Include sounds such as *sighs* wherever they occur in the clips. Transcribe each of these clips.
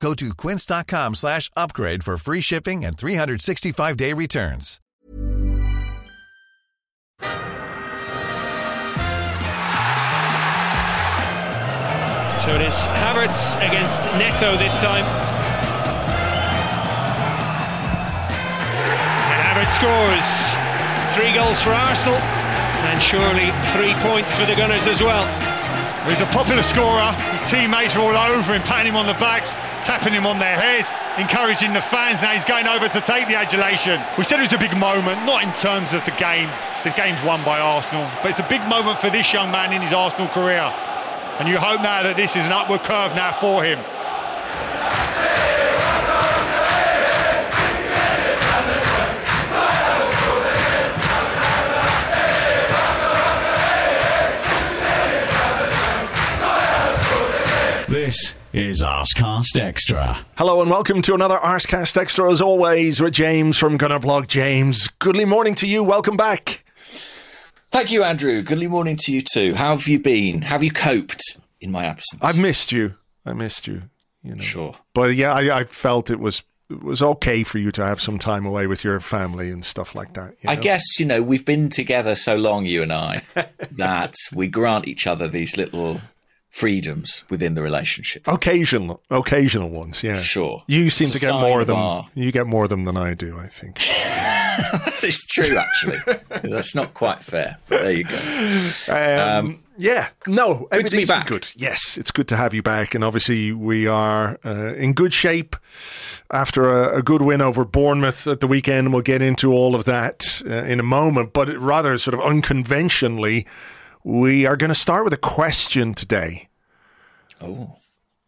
Go to quince.com slash upgrade for free shipping and 365-day returns. So it is Havertz against Neto this time. And Havertz scores. Three goals for Arsenal, and surely three points for the Gunners as well. He's a popular scorer. His teammates are all over him, patting him on the backs, tapping him on their head, encouraging the fans. Now he's going over to take the adulation. We said it was a big moment, not in terms of the game. The game's won by Arsenal, but it's a big moment for this young man in his Arsenal career. And you hope now that this is an upward curve now for him. Is Arsecast Extra. Hello and welcome to another Arsecast Extra as always with James from Gunnerblog. James, goodly morning to you. Welcome back. Thank you, Andrew. Goodly morning to you too. How have you been? Have you coped in my absence? I've missed you. I missed you. You know. Sure. But yeah, I, I felt it was it was okay for you to have some time away with your family and stuff like that. you I guess, you know, we've been together so long, you and I, *laughs* that we grant each other these little freedoms within the relationship. occasional occasional ones. Yeah, Sure. You seem It's to get more of them. our- You get more of them than I do. I think. *laughs* it's true, actually. That's not quite fair. But there you go. Um, yeah, no, to be everything's been back. good. Yes, it's good to have you back, and obviously we are uh, in good shape after a, a good win over Bournemouth at the weekend. We'll get into all of that uh, in a moment, but rather sort of unconventionally, we are going to start with a question today, Oh,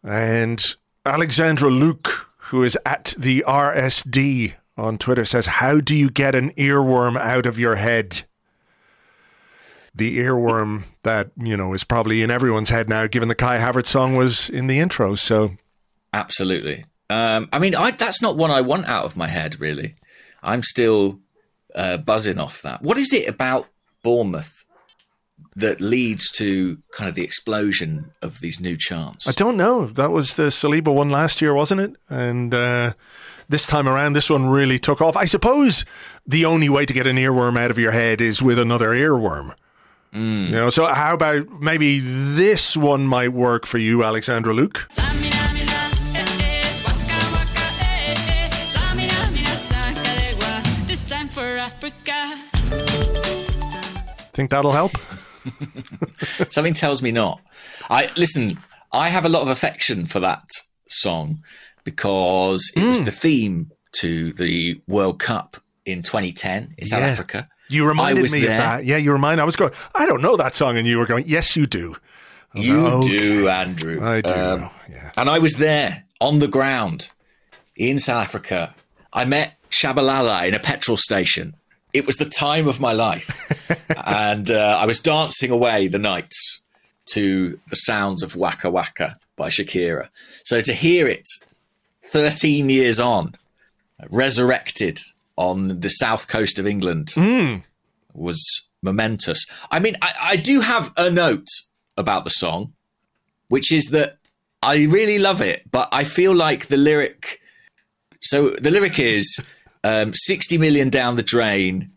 and Alexandra Luke, who is at the RSD on Twitter, says, "How do you get an earworm out of your head?" the earworm that you know is probably in everyone's head now, given the Kai Havertz song was in the intro. So absolutely. Um, I mean, I, that's not one I want out of my head, really. I'm still uh, buzzing off that. What is it about Bournemouth that leads to kind of the explosion of these new chants? I don't know. That was the Saliba one last year, wasn't it? And uh, this time around, this one really took off. I suppose the only way to get an earworm out of your head is with another earworm. You know, so how about maybe this one might work for you, Alexandra Luke? This time for Africa. Think that'll help? *laughs* Something tells me not. I listen. I have a lot of affection for that song because it Hmm. was the theme to the World Cup in 2010 in South Yeah. Africa. You reminded me there. of that. Yeah, you remind. I was going. I don't know that song, and you were going. Yes, you do. You like, okay. do, Andrew. I do. Um, yeah. And I was there on the ground in South Africa. I met Tshabalala in a petrol station. It was the time of my life. *laughs* and uh, I was dancing away the nights to the sounds of Waka Waka by Shakira. So to hear it 13 years on, resurrected on the south coast of England, was momentous. I mean, I, I do have a note about the song, which is that I really love it, but I feel like the lyric. So the lyric is um, 60 million down the drain.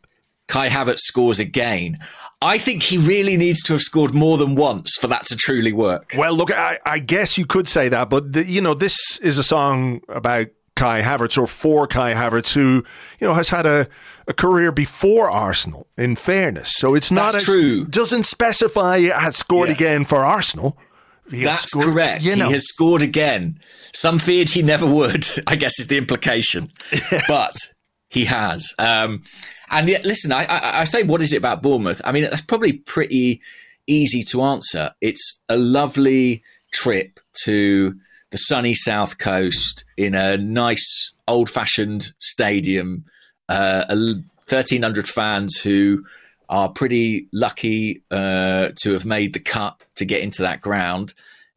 Kai Havertz scores again. I think he really needs to have scored more than once for that to truly work. Well, look, I, I guess you could say that, but the, you know, this is a song about Kai Havertz or for Kai Havertz, who you know has had a, a career before Arsenal. In fairness, so it's not That's as- true. Doesn't specify has scored Yeah. again for Arsenal. That's scored- correct. You know, He has scored again. Some feared he never would, *laughs* I guess is the implication. *laughs* but he has. Um, and yet, listen, I, I, I say, what is it about Bournemouth? I mean, that's probably pretty easy to answer. It's a lovely trip to the sunny south coast in a nice old fashioned stadium, uh, 1,300 fans who are pretty lucky uh, to have made the cut to get into that ground.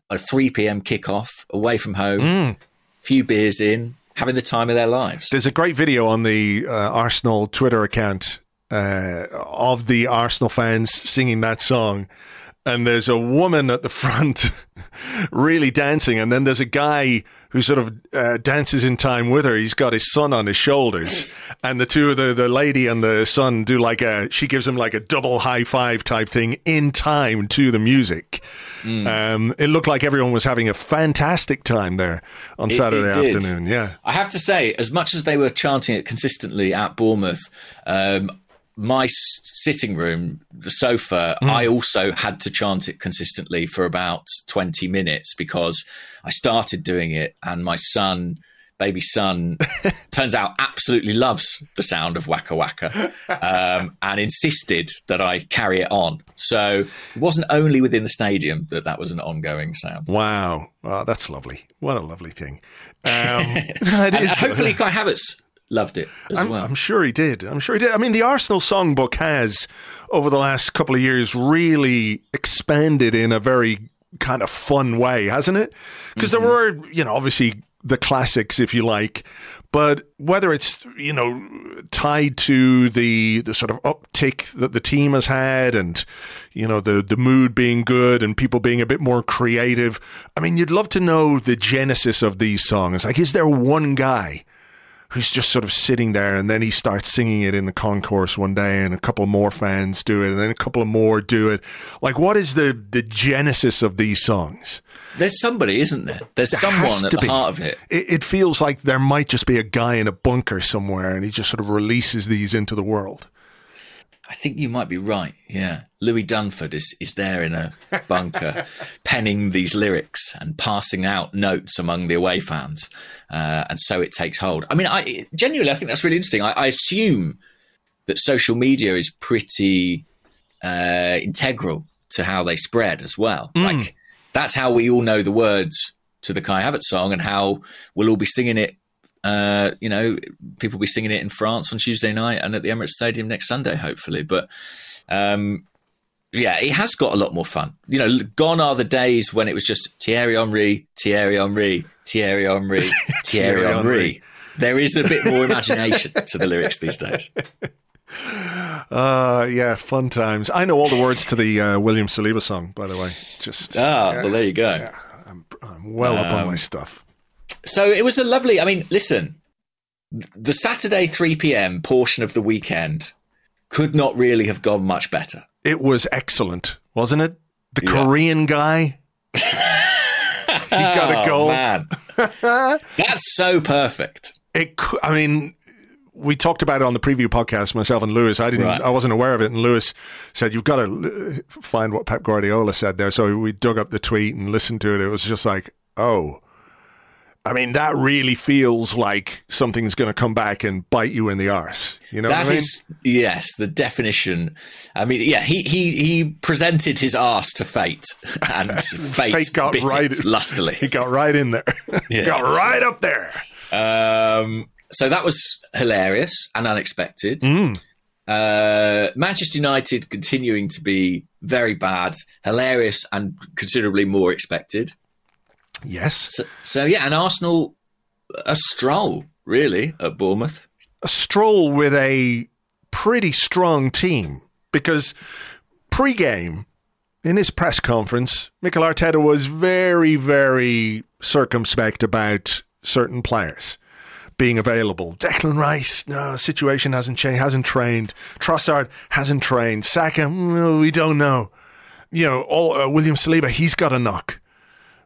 A 3 p.m. kickoff away from home, Mm. few beers in, having the time of their lives. There's a great video on the uh, Arsenal Twitter account uh, of the Arsenal fans singing that song. And there's a woman at the *laughs* front really dancing. And then there's a guy who sort of uh, dances in time with her. He's got his son on his shoulders. *laughs* And the two of the, the lady and the son do like a, she gives him like a double high five type thing in time to the music. Um, it looked like everyone was having a fantastic time there on It- Saturday it afternoon. Yeah. I have to say, as much as they were chanting it consistently at Bournemouth, um, my sitting room, the sofa, I also had to chant it consistently for about 20 minutes because I started doing it and my son, baby son, *laughs* turns out absolutely loves the sound of Waka Waka um, *laughs* and insisted that I carry it on. So it wasn't only within the stadium that that was an ongoing sound. Wow. Oh, that's lovely. What a lovely thing. *laughs* Um, it And hopefully Kai Havertz loved it as I'm, well. I'm sure he did. I'm sure he did. I mean, the Arsenal songbook has, over the last couple of years, really expanded in a very kind of fun way, hasn't it? Because there mm-hmm. were, you know, obviously the classics, if you like, but whether it's you know tied to the the sort of uptick that the team has had, and you know the the mood being good and people being a bit more creative. I mean, you'd love to know the genesis of these songs. Like, is there one guy? Who's just sort of sitting there and then he starts singing it in the concourse one day and a couple more fans do it and then a couple more do it like what is the the genesis of these songs There's somebody, isn't there? There's There someone at the be. heart of it. it, it feels like there might just be a guy in a bunker somewhere and he just sort of releases these into the world I think you might be right. Yeah. Louis Dunford is, is there in a bunker *laughs* penning these lyrics and passing out notes among the away fans. Uh, and so it takes hold. I mean, I genuinely, I think that's really interesting. I, I assume that social media is pretty uh, integral to how they spread as well. Like, that's how we all know the words to the Kai Havertz song and how we'll all be singing it uh, you know, people will be singing it in France on Tuesday night and at the Emirates Stadium next Sunday, hopefully. But um, yeah, it has got a lot more fun. You know, gone are the days when it was just Thierry Henry, Thierry Henry, Thierry Henry, *laughs* Thierry Thierry Henry. There is a bit more imagination to the lyrics these days. *laughs* uh yeah fun times i know all the words to the uh, william saliba song by the way just Ah, yeah, well, there you go. I'm, I'm well up on my stuff So it was a lovely. I mean, listen, the Saturday 3 p.m. portion of the weekend could not really have gone much better. it was excellent wasn't it the Yeah. korean guy he got a *laughs* Oh, goal man. *laughs* That's so perfect. it i mean we talked about it on the preview podcast myself and lewis i didn't Right. i wasn't aware of it and lewis said you've got to uh, find what pep guardiola said there so we dug up the tweet and listened to it it was just like oh I mean, that really feels like something's going to come back and bite you in the arse. You know That what I mean? is yes, the definition. I mean, yeah, he he he presented his arse to fate, and *laughs* fate, Fate got bit right- it lustily. *laughs* he got right in there. *laughs* Yeah. got right up there. Um, so that was hilarious and unexpected. Mm. Uh, Manchester United continuing to be very bad, hilarious, and considerably more expected. Yes. So, so yeah, and Arsenal a stroll really at Bournemouth. a stroll with a pretty strong team because pre-game in his press conference, Mikel Arteta was very, very circumspect about certain players being available. Declan Rice, no, situation hasn't changed, hasn't trained. Trossard hasn't trained. Saka, mm, we don't know. You know, all, uh, William Saliba, he's got a knock.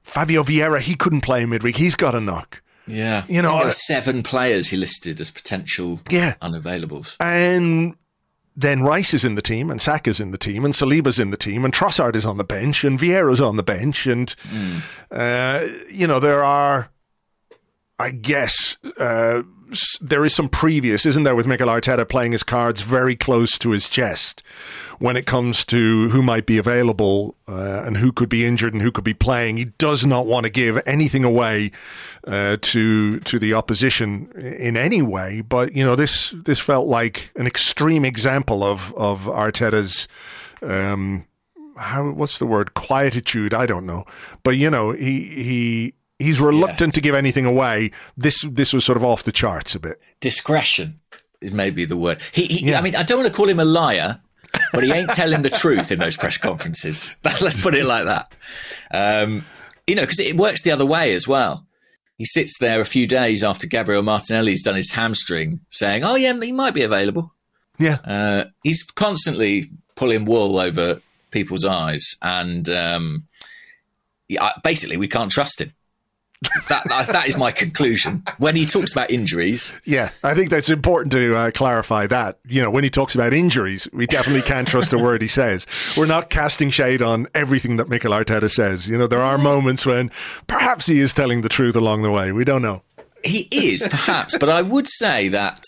Fabio Vieira, he couldn't play midweek. He's got a knock. Yeah, You know, I uh, seven players he listed as potential Yeah. unavailables. And then Rice is in the team, and Saka's in the team, and Saliba's in the team, and Trossard is on the bench, and Vieira's on the bench, and uh, you know there are, I guess, uh, there is some previous, isn't there, with Mikel Arteta playing his cards very close to his chest when it comes to who might be available uh, and who could be injured and who could be playing. He does not want to give anything away uh, to to the opposition in any way. But you know, this this felt like an extreme example of of Arteta's. Um, how what's the word quietude i don't know but you know he he he's reluctant yes. to give anything away. This this was sort of off the charts a bit. Discretion is maybe the word. He, he yeah. I mean, I don't want to call him a liar, but he ain't telling the truth in those press conferences. *laughs* Let's put it like that. Um, you know, because it works the other way as well. He sits there a few days after Gabriel Martinelli's done his hamstring, saying, "Oh yeah, he might be available." Yeah, uh, he's constantly pulling wool over people's eyes, and um, yeah, basically, we can't trust him that that is my conclusion. When he talks about injuries, yeah, I think that's important to uh, clarify that. You know, when he talks about injuries, we definitely can't trust a word he says. We're not casting shade on everything that Mikel Arteta says. You know, there are moments when perhaps he is telling the truth along the way. We don't know. He is perhaps, but I would say that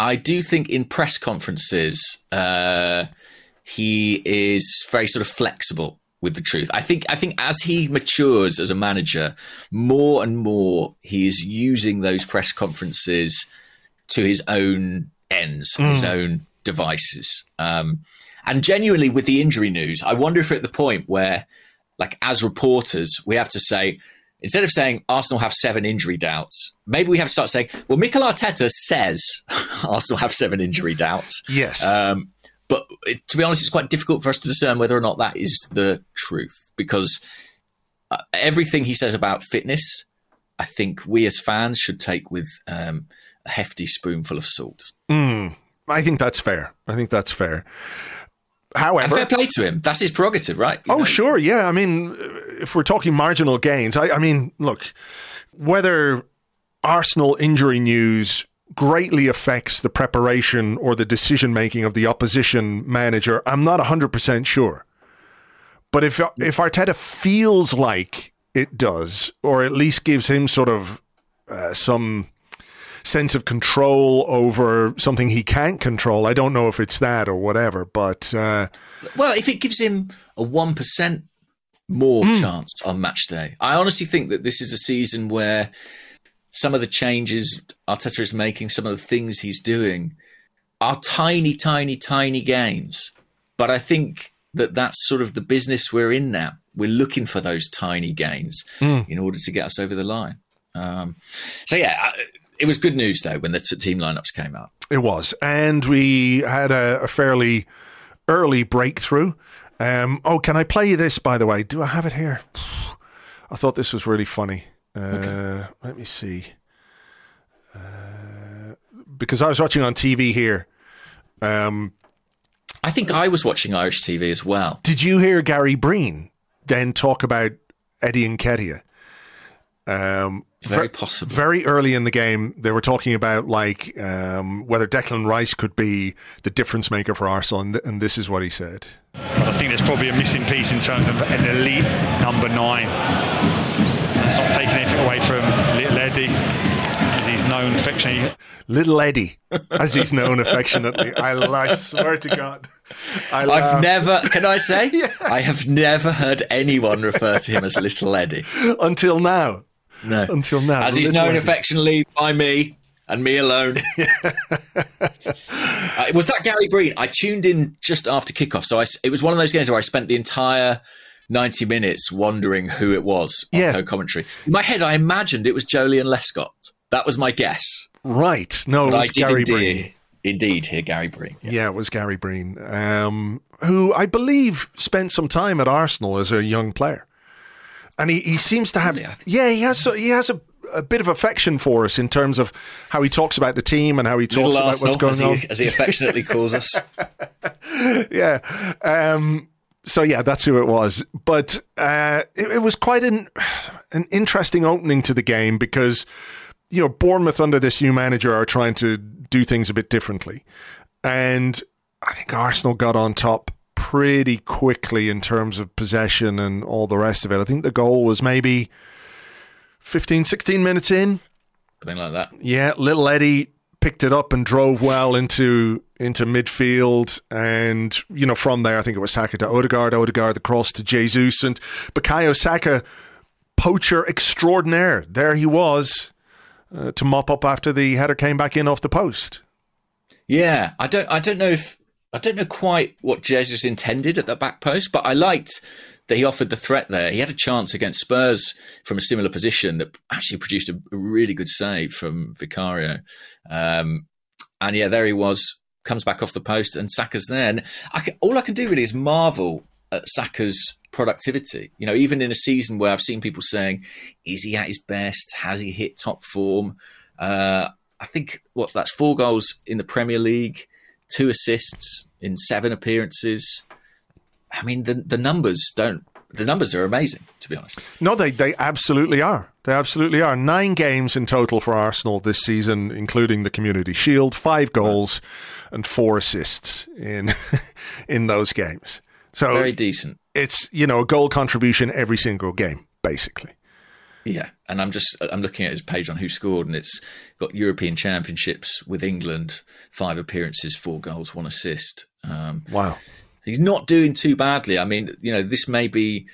I do think in press conferences uh, he is very sort of flexible with the truth. I think I think as he matures as a manager, more and more he is using those press conferences to his own ends, mm. his own devices. Um, and genuinely, with the injury news, I wonder if we're at the point where, like, as reporters, we have to say instead of saying Arsenal have seven injury doubts, maybe we have to start saying, well, Mikel Arteta says *laughs* Arsenal have seven injury doubts. Yes. Um, but it, to be honest, it's quite difficult for us to discern whether or not that is the truth because uh, everything he says about fitness, I think we as fans should take with um, a hefty spoonful of salt. Mm, I think that's fair. I think that's fair. However, and fair play to him. That's his prerogative, right? You oh, know? sure. Yeah. I mean, if we're talking marginal gains, I, I mean, look, whether Arsenal injury news greatly affects the preparation or the decision making of the opposition manager, I'm not 100% sure. But if if Arteta feels like it does, or at least gives him sort of uh, some sense of control over something he can't control, I don't know if it's that or whatever. But uh, well, if it gives him a one percent more mm. chance on match day, I honestly think that this is a season where some of the changes Arteta is making, some of the things he's doing are tiny, tiny, tiny gains. But I think that that's sort of the business we're in now. We're looking for those tiny gains mm. in order to get us over the line. Um, so yeah, it was good news though when the t- team lineups came out. It was, and we had a, a fairly early breakthrough. Um, oh, can I play you this? By the way, do I have it here? *sighs* I thought this was really funny. Okay. Uh, let me see. Uh, because I was watching on TV here. Um, I think I was watching Irish TV as well. Did you hear Gary Breen then talk about Eddie Nketiah? Um, very possible. Very early in the game, they were talking about like um, whether Declan Rice could be the difference maker for Arsenal, and, th- and this is what he said. I think there's probably a missing piece in terms of an elite number nine from Little Eddie, as he's known affectionately. Little Eddie, as he's known affectionately. I, I swear to God. I have never, can I say? *laughs* yeah. I have never heard anyone refer to him as Little Eddie. Until now. No. Until now. As he's known Eddie. affectionately by me and me alone. *laughs* uh, was that Gary Breen? I tuned in just after kickoff. So I, it was one of those games where I spent the entire 90 minutes wondering who it was on yeah. co-commentary. In my head, I imagined it was Joleon Lescott. That was my guess. Right. No, but it was Gary Breen. Indeed, here Gary Breen. Yeah. yeah, it was Gary Breen, um, who I believe spent some time at Arsenal as a young player, and he, he seems to have. Really? Yeah, he has. He has a, a bit of affection for us in terms of how he talks about the team and how he talks Little about Arsenal, what's going as he, on, as he affectionately calls us. *laughs* yeah. Um, so yeah, that's who it was. But uh, it, it, was quite an *sighs* an interesting opening to the game because you know Bournemouth under this new manager are trying to do things a bit differently, and I think Arsenal got on top pretty quickly in terms of possession and all the rest of it. I think the goal was maybe 15, 16 minutes in. something like that. Yeah, little Eddie picked it up and drove well into into midfield, and you know from there I think it was Saka to Odegaard, Odegaard the cross to Jesus, and Bukayo Saka, poacher extraordinaire. There he was uh, to mop up after the header came back in off the post. Yeah, I don't I don't know if I don't know quite what Jesus intended at the back post, but I liked that he offered the threat there. He had a chance against Spurs from a similar position that actually produced a, really good save from Vicario. Um, and yeah, there he was, comes back off the post, and Saka's there. And I can, all I can do really is marvel at Saka's productivity. You know, even in a season where I've seen people saying, "Is he at his best? Has he hit top form?" Uh, I think what that's four goals in the Premier League two assists in seven appearances. I mean, the the numbers don't. The numbers are amazing, to be honest. No, they they absolutely are. They absolutely are. Nine games in total for Arsenal this season, including the Community Shield. Five goals and four assists in *laughs* in those games. So very decent. It's you know a goal contribution every single game, basically. Yeah, and I'm just I'm looking at his page on who scored, and it's got European Championships with England, five appearances, four goals, one assist. Um, wow, he's not doing too badly. I mean, you know, this may be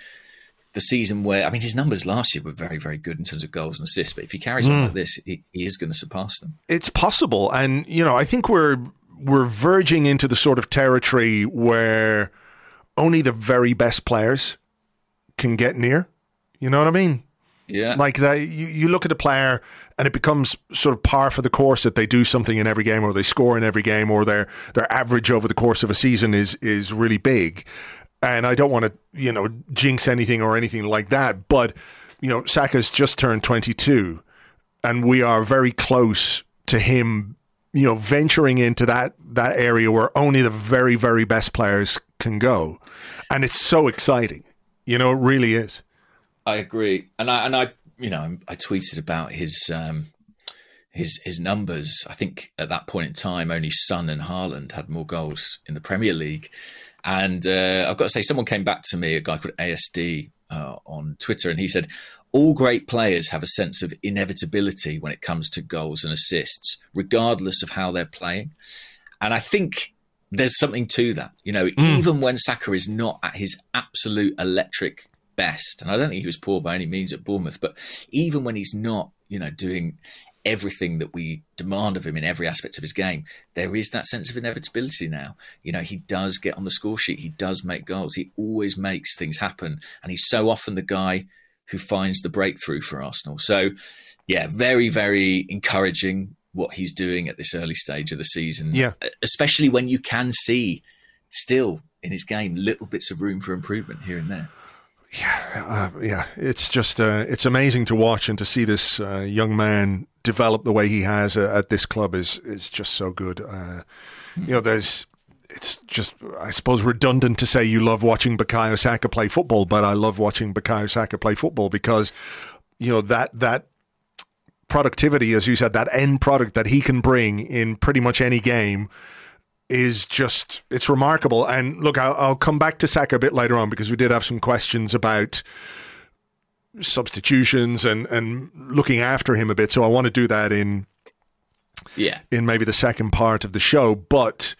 the season where I mean his numbers last year were very very good in terms of goals and assists, but if he carries mm. on like this, he, he is going to surpass them. It's possible, and you know, I think we're we're verging into the sort of territory where only the very best players can get near. You know what I mean? Yeah. Like that, you, you look at a player and it becomes sort of par for the course that they do something in every game or they score in every game or their their average over the course of a season is is really big. And I don't want to, you know, jinx anything or anything like that, but you know, Saka's just turned 22 and we are very close to him, you know, venturing into that that area where only the very very best players can go. And it's so exciting. You know, it really is. I agree, and I and I you know I tweeted about his um, his his numbers. I think at that point in time, only Son and Haaland had more goals in the Premier League. And uh, I've got to say, someone came back to me, a guy called ASD uh, on Twitter, and he said, All great players have a sense of inevitability when it comes to goals and assists, regardless of how they're playing. And I think there's something to that. You know, mm. even when Saka is not at his absolute electric best. And I don't think he was poor by any means at Bournemouth, but even when he's not, you know, doing everything that we demand of him in every aspect of his game, there is that sense of inevitability now. You know, he does get on the score sheet, he does make goals, he always makes things happen, and he's so often the guy who finds the breakthrough for Arsenal. So, yeah, very, very encouraging what he's doing at this early stage of the season. Yeah. Especially when you can see still in his game little bits of room for improvement here and there yeah, uh, yeah, it's just uh, it's amazing to watch and to see this uh, young man develop the way he has uh, at this club is is just so good. Mm. You know, there's it's just I suppose redundant to say you love watching Bukayo Saka play football, but I love watching Bukayo Saka play football because you know that that productivity, as you said, that end product that he can bring in pretty much any game is just it's remarkable. And look, I'll, I'll, come back to Saka a bit later on because we did have some questions about substitutions and and looking after him a bit. So I want to do that in yeah in maybe the second part of the show. But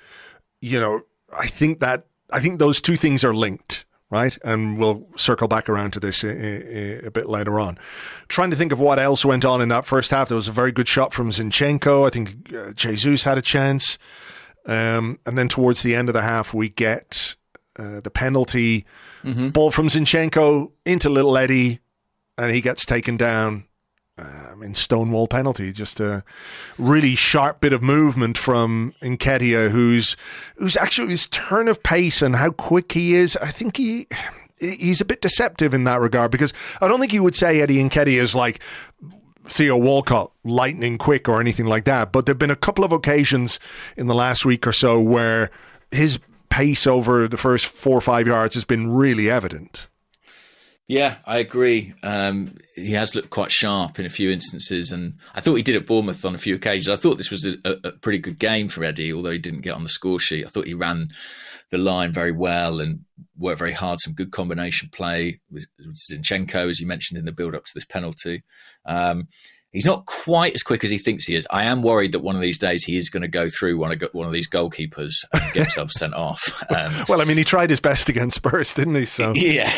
you know, I think that I think those two things are linked. Right, and we'll circle back around to this a, a, a, bit later on. Trying to think of what else went on in that first half. There was a very good shot from Zinchenko. I think uh, Jesus had a chance. Um, and then towards the end of the half, we get uh, the penalty mm-hmm. ball from Zinchenko into Little Eddie, and he gets taken down. Um, in Stonewall penalty, just a really sharp bit of movement from Nketiah, who's who's actually his turn of pace and how quick he is. I think he he's a bit deceptive in that regard because I don't think you would say Eddie Nketiah is like Theo Walcott lightning quick or anything like that. But there have been a couple of occasions in the last week or so where his pace over the first four or five yards has been really evident. Yeah, I agree. Um, he has looked quite sharp in a few instances, and I thought he did at Bournemouth on a few occasions. I thought this was a, a pretty good game for Eddie, although he didn't get on the score sheet. I thought he ran the line very well and worked very hard. Some good combination play with Zinchenko, as you mentioned in the build up to this penalty. Um, He's not quite as quick as he thinks he is. I am worried that one of these days he is going to go through one of one of these goalkeepers and get *laughs* himself sent off. Um, well, I mean, he tried his best against Spurs, didn't he? So *laughs* yeah,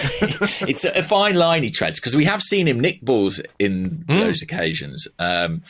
it's a fine line he treads because we have seen him nick balls in mm. those occasions. Um,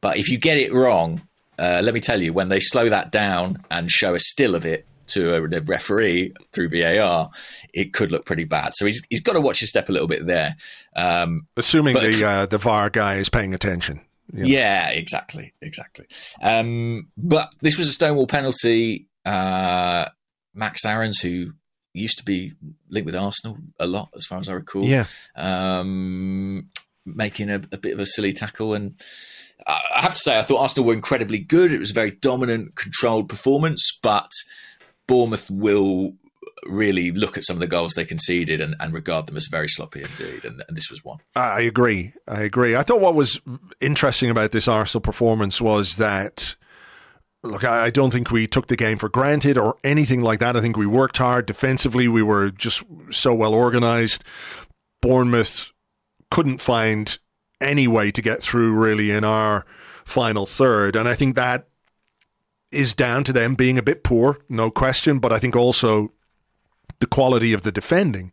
but if you get it wrong, uh, let me tell you, when they slow that down and show a still of it, to a referee through VAR, it could look pretty bad. So he's he's got to watch his step a little bit there. Um, Assuming but, the uh, the VAR guy is paying attention. Yeah, exactly, exactly. Um, but this was a Stonewall penalty. Uh, Max Aarons, who used to be linked with Arsenal a lot, as far as I recall, yeah, um, making a, a bit of a silly tackle and. I have to say, I thought Arsenal were incredibly good. It was a very dominant, controlled performance, but Bournemouth will really look at some of the goals they conceded and, and regard them as very sloppy indeed. And, and, this was one. I agree. I agree. I thought what was interesting about this Arsenal performance was that. Look, I don't think we took the game for granted or anything like that. I think we worked hard defensively. We were just so well organized. Bournemouth couldn't find any way to get through really in our final third. And I think that is down to them being a bit poor, no question, but I think also the quality of the defending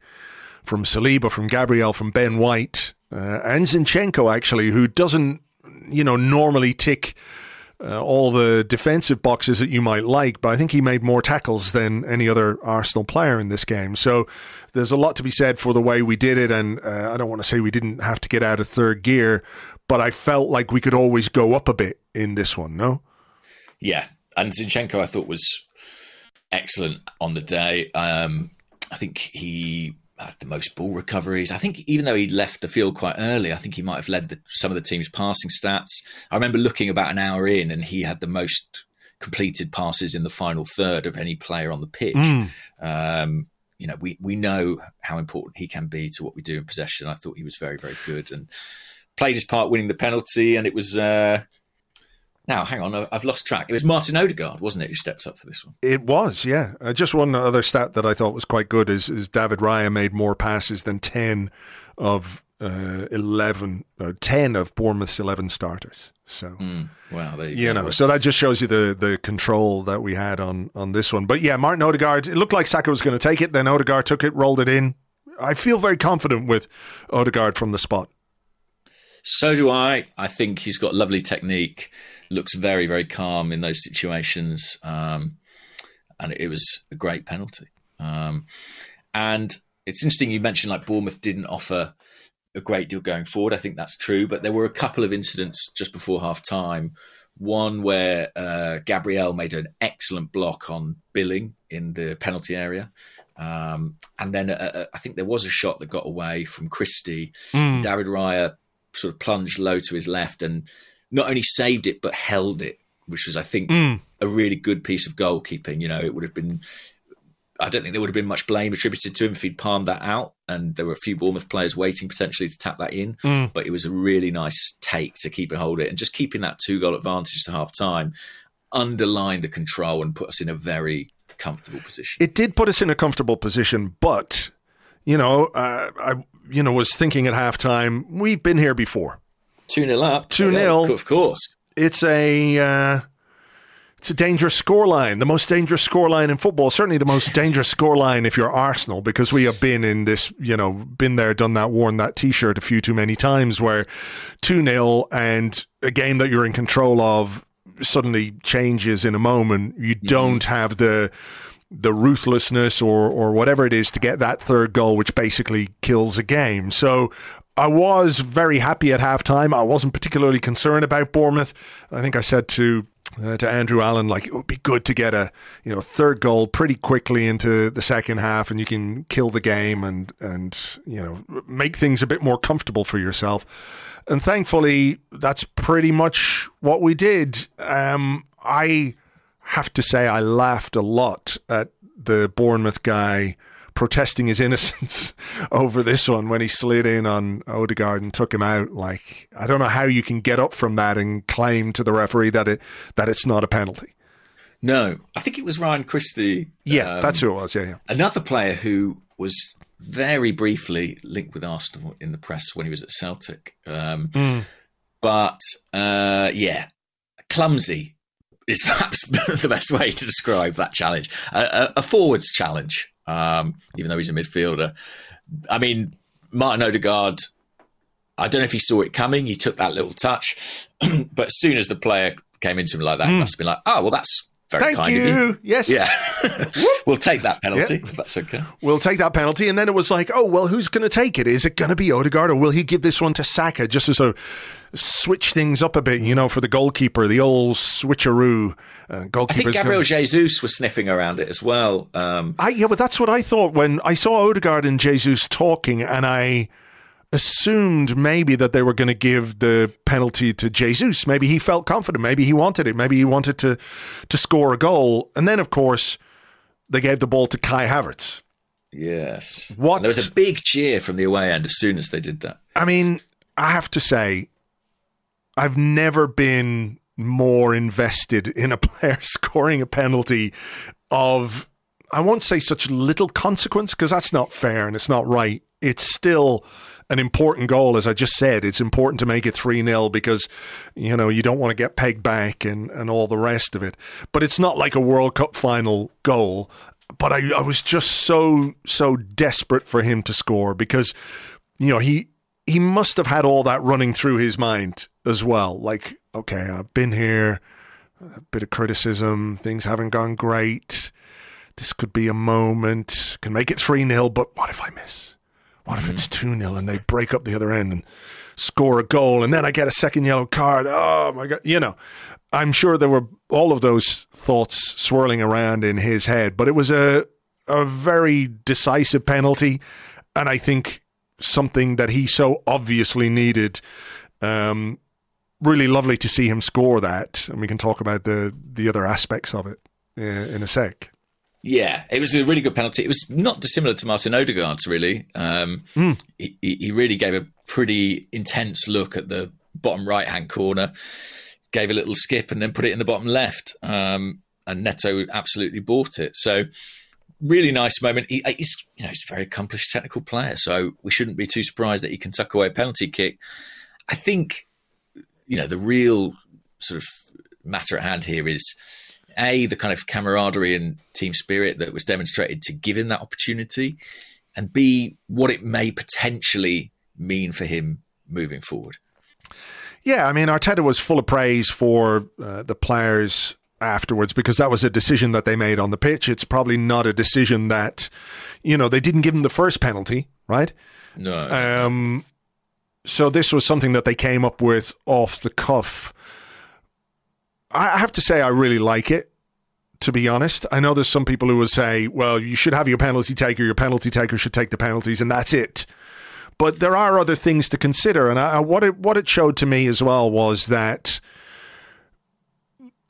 from Saliba, from Gabriel, from Ben White, uh, and Zinchenko, actually, who doesn't, you know, normally tick uh, all the defensive boxes that you might like, but I think he made more tackles than any other Arsenal player in this game. So there's a lot to be said for the way we did it, and uh, I don't want to say we didn't have to get out of third gear, but I felt like we could always go up a bit in this one, no? Yeah, and Zinchenko, I thought was excellent on the day. Um, I think he had the most ball recoveries. I think even though he left the field quite early, I think he might have led the, some of the team's passing stats. I remember looking about an hour in, and he had the most completed passes in the final third of any player on the pitch. Mm. Um, you know, we we know how important he can be to what we do in possession. I thought he was very very good and played his part winning the penalty, and it was. Uh, now, hang on, I've lost track. It was Martin Odegaard, wasn't it, who stepped up for this one? It was, yeah. Uh, just one other stat that I thought was quite good is, is David Raya made more passes than 10 of uh, 11, uh, 10 of Bournemouth's 11 starters. So, mm, wow, you, you know, so that just shows you the the control that we had on on this one. But yeah, Martin Odegaard, it looked like Saka was going to take it. Then Odegaard took it, rolled it in. I feel very confident with Odegaard from the spot. So do I. I think he's got lovely technique looks very, very calm in those situations. Um, and it was a great penalty. Um, and it's interesting you mentioned like Bournemouth didn't offer a great deal going forward. I think that's true, but there were a couple of incidents just before half time. One where uh, Gabriel made an excellent block on Billing in the penalty area. Um, and then uh, uh I think there was a shot that got away from Christie. Mm. David Raya sort of plunged low to his left and not only saved it but held it, which was I think mm. a really good piece of goalkeeping. You know, it would have been. I don't think there would have been much blame attributed to him if he'd palmed that out, and there were a few Bournemouth players waiting potentially to tap that in. Mm. But it was a really nice take to keep and hold it, and just keeping that two goal advantage to half time underlined the control and put us in a very comfortable position. It did put us in a comfortable position, but you know, uh, I you know was thinking at halftime, we've been here before. 2 0 up. 2 0. Of course. It's a. Uh, it's a dangerous scoreline, the most dangerous scoreline in football. Certainly the most dangerous scoreline if you're Arsenal, because we have been in this, you know, been there, done that, worn that T-shirt a few too many times. Where two 0 and a game that you're in control of suddenly changes in a moment. You mm-hmm. don't have the the ruthlessness or or whatever it is to get that third goal, which basically kills a game. So I was very happy at halftime. I wasn't particularly concerned about Bournemouth. I think I said to uh, to Andrew Allen, like it would be good to get a you know third goal pretty quickly into the second half, and you can kill the game and and you know make things a bit more comfortable for yourself. And thankfully, that's pretty much what we did. Um, I have to say, I laughed a lot at the Bournemouth guy protesting his innocence *laughs* over this one when he slid in on Odegaard and took him out. Like I don't know how you can get up from that and claim to the referee that it that it's not a penalty. No, I think it was Ryan Christie. Yeah, um, that's who it was. Yeah, yeah. Another player who was very briefly linked with Arsenal in the press when he was at Celtic. Um, mm. but uh, yeah, clumsy is *laughs* perhaps the best way to describe that challenge. A, a, a forwards challenge, um, even though he's a midfielder. I mean, Martin Odegaard. I don't know if he saw it coming. He took that little touch, *clears throat* but as soon as the player came into him like that, mm. must have been like, "Oh, well, that's very Thank you. of you." Yes. Yeah, *laughs* we'll take that penalty yeah. if that's okay. We'll take that penalty, and then it was like, "Oh, well, who's going to take it? Is it going to be Odegaard, or will he give this one to Saka just to sort of switch things up a bit? You know, for the goalkeeper, the old switcheroo." Uh, I think Gabriel going... Jesus was sniffing around it as well. Um, I, yeah, but that's what I thought when I saw Odegaard and Jesus talking, and I assumed maybe that they were going to give the penalty to Jesus. Maybe he felt confident. Maybe he wanted it. Maybe he wanted to to score a goal. And then, of course, they gave the ball to Kai Havertz. Yes. What? And there was a big cheer from the away end as soon as they did that. I mean, I have to say, I've never been more invested in a *laughs* player scoring a penalty of I won't say such little consequence because that's not fair and it's not right. It's still an important goal. As I just said, it's important to make it 3 0 because, you know, you don't want to get pegged back and, and all the rest of it. But it's not like a World Cup final goal. But I, I was just so, so desperate for him to score because, you know, he, he must have had all that running through his mind as well. Like, okay, I've been here, a bit of criticism, things haven't gone great. This could be a moment, can make it 3 0, but what if I miss? What if it's 2 0 and they break up the other end and score a goal and then I get a second yellow card? Oh my God. You know, I'm sure there were all of those thoughts swirling around in his head, but it was a, a very decisive penalty. And I think something that he so obviously needed. Um, really lovely to see him score that. And we can talk about the, the other aspects of it uh, in a sec. Yeah, it was a really good penalty. It was not dissimilar to Martin Odegaard's, really. Um, mm. he, he really gave a pretty intense look at the bottom right hand corner, gave a little skip, and then put it in the bottom left. Um, and Neto absolutely bought it. So, really nice moment. He, he's, you know, he's a very accomplished technical player, so we shouldn't be too surprised that he can tuck away a penalty kick. I think, you know, the real sort of matter at hand here is a the kind of camaraderie and team spirit that was demonstrated to give him that opportunity, and b what it may potentially mean for him moving forward. Yeah, I mean Arteta was full of praise for uh, the players afterwards because that was a decision that they made on the pitch. It's probably not a decision that you know they didn't give him the first penalty, right? No. Um, so this was something that they came up with off the cuff. I have to say, I really like it. To be honest, I know there's some people who will say, "Well, you should have your penalty taker. Your penalty taker should take the penalties, and that's it." But there are other things to consider, and I, what it what it showed to me as well was that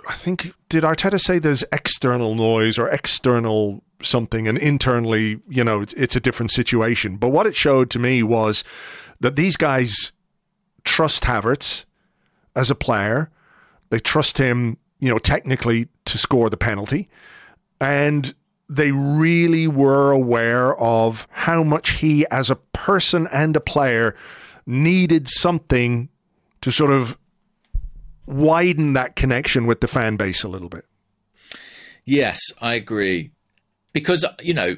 I think did Arteta say there's external noise or external something, and internally, you know, it's, it's a different situation. But what it showed to me was that these guys trust Havertz as a player they trust him, you know, technically to score the penalty. And they really were aware of how much he, as a person and a player, needed something to sort of widen that connection with the fan base a little bit. Yes, I agree. Because, you know,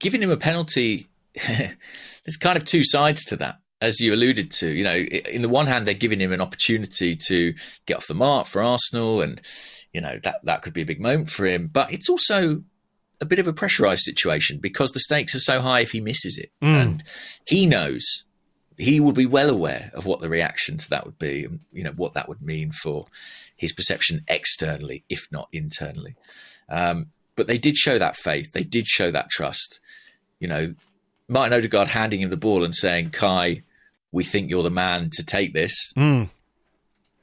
giving him a penalty, *laughs* there's kind of two sides to that as you alluded to, you know, in the one hand, they're giving him an opportunity to get off the mark for Arsenal, and you know that that could be a big moment for him. But it's also a bit of a pressurized situation because the stakes are so high if he misses it, mm. and he knows he will be well aware of what the reaction to that would be, and you know what that would mean for his perception externally, if not internally. Um, but they did show that faith. They did show that trust. You know, Martin Odegaard handing him the ball and saying, "Kai." We think you're the man to take this. Mm.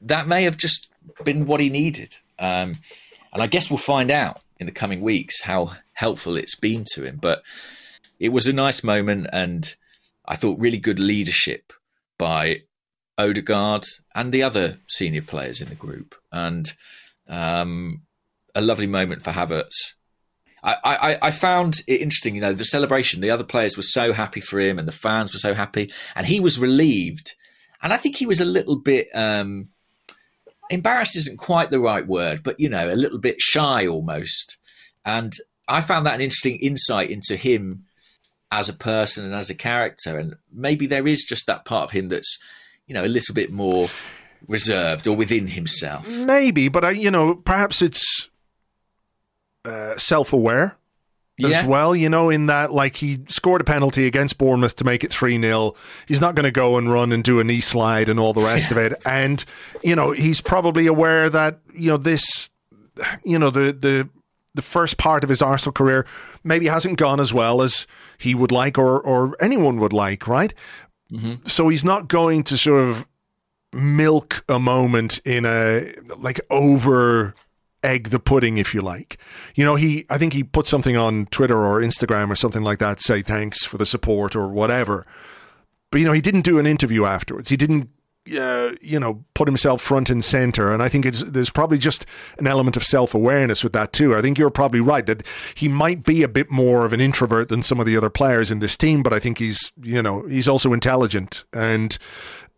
That may have just been what he needed. Um, and I guess we'll find out in the coming weeks how helpful it's been to him. But it was a nice moment, and I thought really good leadership by Odegaard and the other senior players in the group, and um, a lovely moment for Havertz I, I, I, found it interesting, you know, the celebration. The other players were so happy for him, and the fans were so happy, and he was relieved and I think he was a little bit um, embarrassed. Isn't quite the right word, but you know, a little bit shy almost. And I found that an interesting insight into him as a person and as a character. And maybe there is just that part of him that's, you know, a little bit more reserved or within himself. Maybe, but I, you know, perhaps it's uh, self-aware as Yeah. well. You know, in that like he scored a penalty against Bournemouth to make it three 0 He's not going to go and run and do a knee slide and all the rest *laughs* of it. And you know, he's probably aware that you know this, you know, the the the first part of his Arsenal career maybe hasn't gone as well as he would like or or anyone would like, right? So he's not going to sort of milk a moment in a like over egg the pudding if you like. You know he i think he put something on twitter or instagram or something like that say thanks for the support or whatever. But you know he didn't do an interview afterwards. He didn't uh, you know put himself front and center. And i think it's there's probably just an element of self-awareness with that too. I think you're probably right that he might be a bit more of an introvert than some of the other players in this team but i think he's you know he's also intelligent and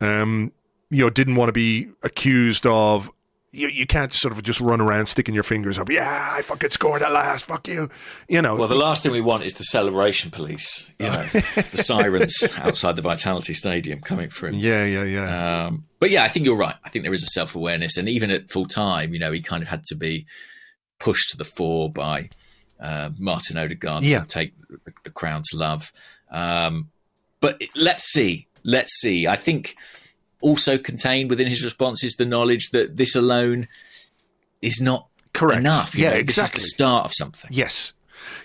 um you know didn't want to be accused of you, you can't sort of just run around sticking your fingers up. Yeah, I fucking scored at last. Fuck you. You know. Well, the last thing we want is the celebration police, you know, the *laughs* sirens outside the Vitality Stadium coming through. yeah, yeah, yeah. Um, but yeah, I think you're right. I think there is a self awareness, and even at full time, you know, he kind of had to be pushed to the fore by uh, Martin Odegaard Yeah. to take the, the crowd's love. Um, but let's see, let's see. I think also contained within his response is the knowledge that this alone is not Correct. enough. you Yeah, know, exactly. This is the start of something. Yes.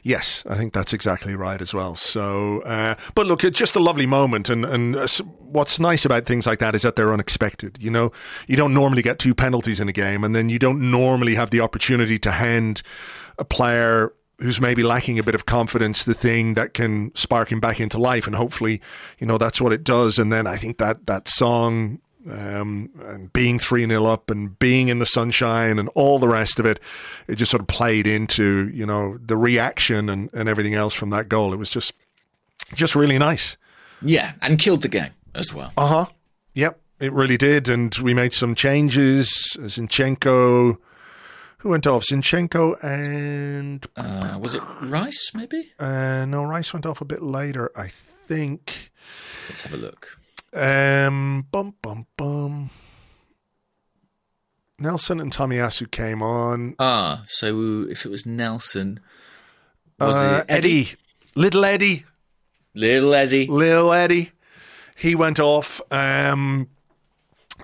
Yes, I think that's exactly right as well. So, uh, but look, it's just a lovely moment, and and uh, what's nice about things like that is that they're unexpected. You know, you don't normally get two penalties in a game, and then you don't normally have the opportunity to hand a player who's maybe lacking a bit of confidence the thing that can spark him back into life, and hopefully, you know, that's what it does. And then I think that that song um, and being 3 0 up and being in the sunshine and all the rest of it, it just sort of played into, you know, the reaction and, and everything else from that goal. It was just, just really nice. Yeah, and killed the game as well. Uh huh. Yep, it really did. And we made some changes. Zinchenko, who went off? Zinchenko and, Uh, was it Rice? Maybe. uh, no, Rice went off a bit later, I think. Let's have a look. Um, bum bum bum. Nelson and Tomiyasu came on. Ah, so if it was Nelson, was Uh, it Eddie? Eddie, little Eddie, Little Eddie. little Eddie. He went off. Um,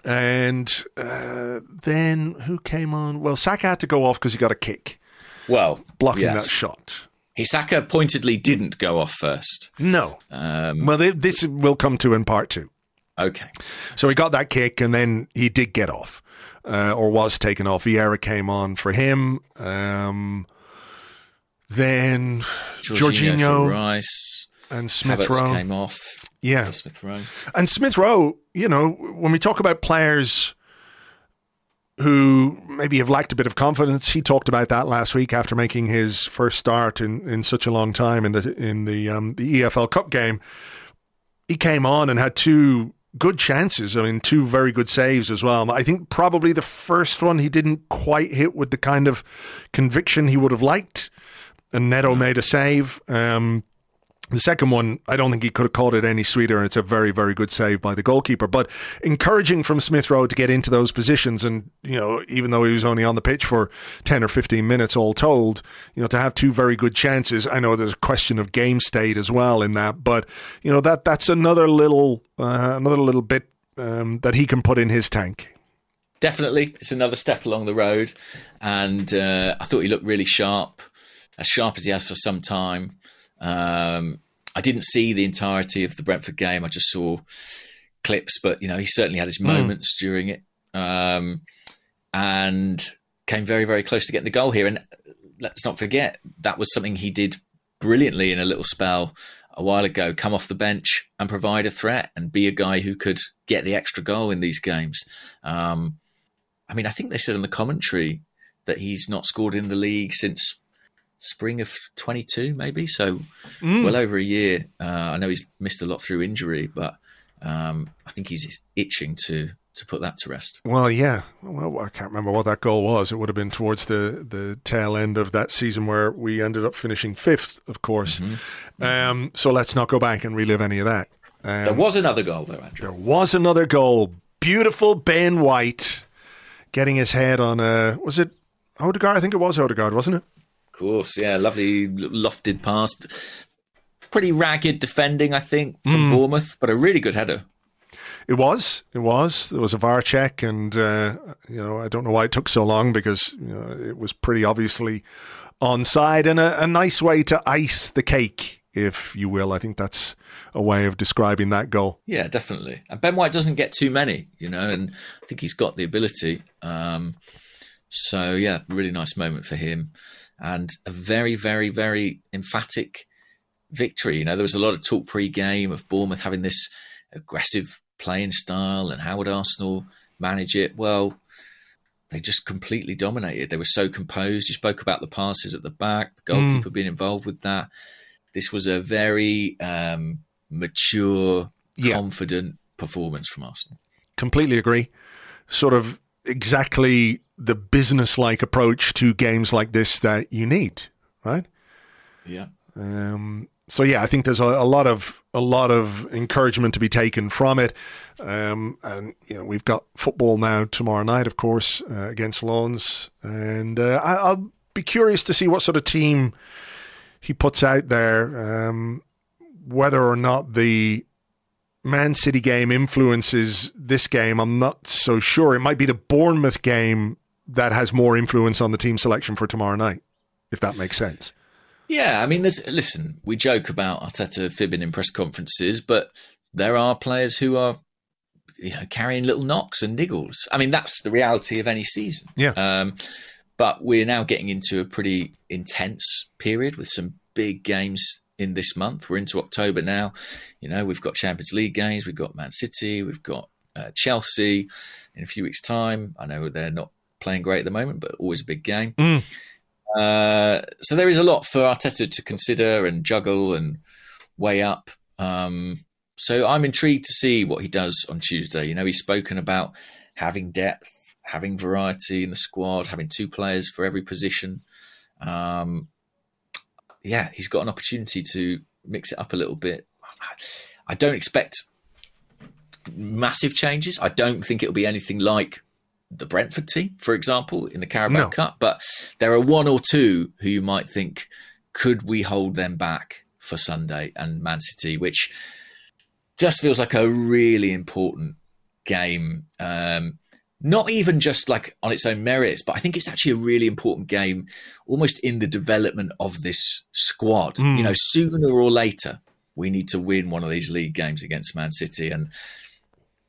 and uh, then who came on? Well, Saka had to go off because he got a kick Well, blocking yes. that shot. Hisaka pointedly didn't go off first. No. Um, well, they, this will come to in part two. okay. So he got that kick, and then he did get off, uh, or was taken off. Vieira came on for him. Um, then Jorginho, Jorginho Rice. and Smith Rowe. came off. Yeah. Smith Rowe. And Smith Rowe, you know, when we talk about players who maybe have lacked a bit of confidence, he talked about that last week after making his first start in, in such a long time in the in the um, the EFL Cup game. He came on and had two good chances. I mean, two very good saves as well. I think probably the first one he didn't quite hit with the kind of conviction he would have liked. And Neto made a save. Um, the second one, I don't think he could have called it any sweeter, and it's a very, very good save by the goalkeeper. But encouraging from Smith Rowe to get into those positions, and you know, even though he was only on the pitch for ten or fifteen minutes, all told, you know, to have two very good chances. I know there's a question of game state as well in that, but you know that that's another little, uh, another little bit um, that he can put in his tank. Definitely, it's another step along the road, and uh, I thought he looked really sharp, as sharp as he has for some time. Um, I didn't see the entirety of the Brentford game; I just saw clips, but you know he certainly had his moments during it, um, and came very, very close to getting the goal here. And let's not forget that was something he did brilliantly in a little spell a while ago. Come off the bench and provide a threat, and be a guy who could get the extra goal in these games. Um, I mean, I think they said in the commentary that he's not scored in the league since spring of 22, maybe. So well over a year. Uh, I know he's missed a lot through injury, but um, I think he's itching to to put that to rest. Well, yeah. Well, I can't remember what that goal was. It would have been towards the, the tail end of that season where we ended up finishing fifth, of course. Mm-hmm. Um, so let's not go back and relive any of that. Um, there was another goal, though, Andrew. There was another goal. Beautiful Ben White getting his head on a. Was it Odegaard? I think it was Odegaard, wasn't it? Of course, yeah. Lovely lofted pass. Pretty ragged defending, I think, from mm. Bournemouth, but a really good header. It was. It was. There was a VAR check, and uh, you know I don't know why it took so long because you know, it was pretty obviously onside, and a, a nice way to ice the cake, if you will. I think that's a way of describing that goal. Yeah, definitely. And Ben White doesn't get too many, you know, and I think he's got the ability. Um, so yeah, really nice moment for him, and a very, very, very emphatic victory. You know, there was a lot of talk pre-game of Bournemouth having this aggressive playing style and how would Arsenal manage it? Well, they just completely dominated. They were so composed. You spoke about the passes at the back, the goalkeeper mm. being involved with that. This was a very um, mature, yeah. confident performance from Arsenal. Completely agree. Sort of exactly the business like approach to games like this that you need, right? Yeah. Um, so yeah, I think there's a, a, lot of a lot of encouragement to be taken from it, um, and you know we've got football now tomorrow night, of course, uh, against Lens, and uh, I, will be curious to see what sort of team he puts out there, um, whether or not the Man City game influences this game. I'm not so sure. It might be the Bournemouth game that has more influence on the team selection for tomorrow night, if that makes sense. Yeah, I mean, there's listen. We joke about Arteta fibbing in press conferences, but there are players who are, you know, carrying little knocks and niggles. I mean, that's the reality of any season. Yeah. Um, but we're now getting into a pretty intense period with some big games in this month. We're into October now. You know, we've got Champions League games, we've got Man City, we've got uh, Chelsea in a few weeks' time. I know they're not playing great at the moment, but always a big game. Mm. Uh, so there is a lot for Arteta to consider and juggle and weigh up. Um, so I'm intrigued to see what he does on Tuesday. You know, he's spoken about having depth, having variety in the squad, having two players for every position. Um, yeah, he's got an opportunity to mix it up a little bit. I don't expect massive changes. I don't think it'll be anything like the Brentford team, for example, in the Carabao no. Cup. But there are one or two who you might think, could we hold them back for Sunday and Man City, which just feels like a really important game. Um, not even just like on its own merits, but I think it's actually a really important game, almost in the development of this squad. Mm. You know, sooner or later, we need to win one of these league games against Man City, and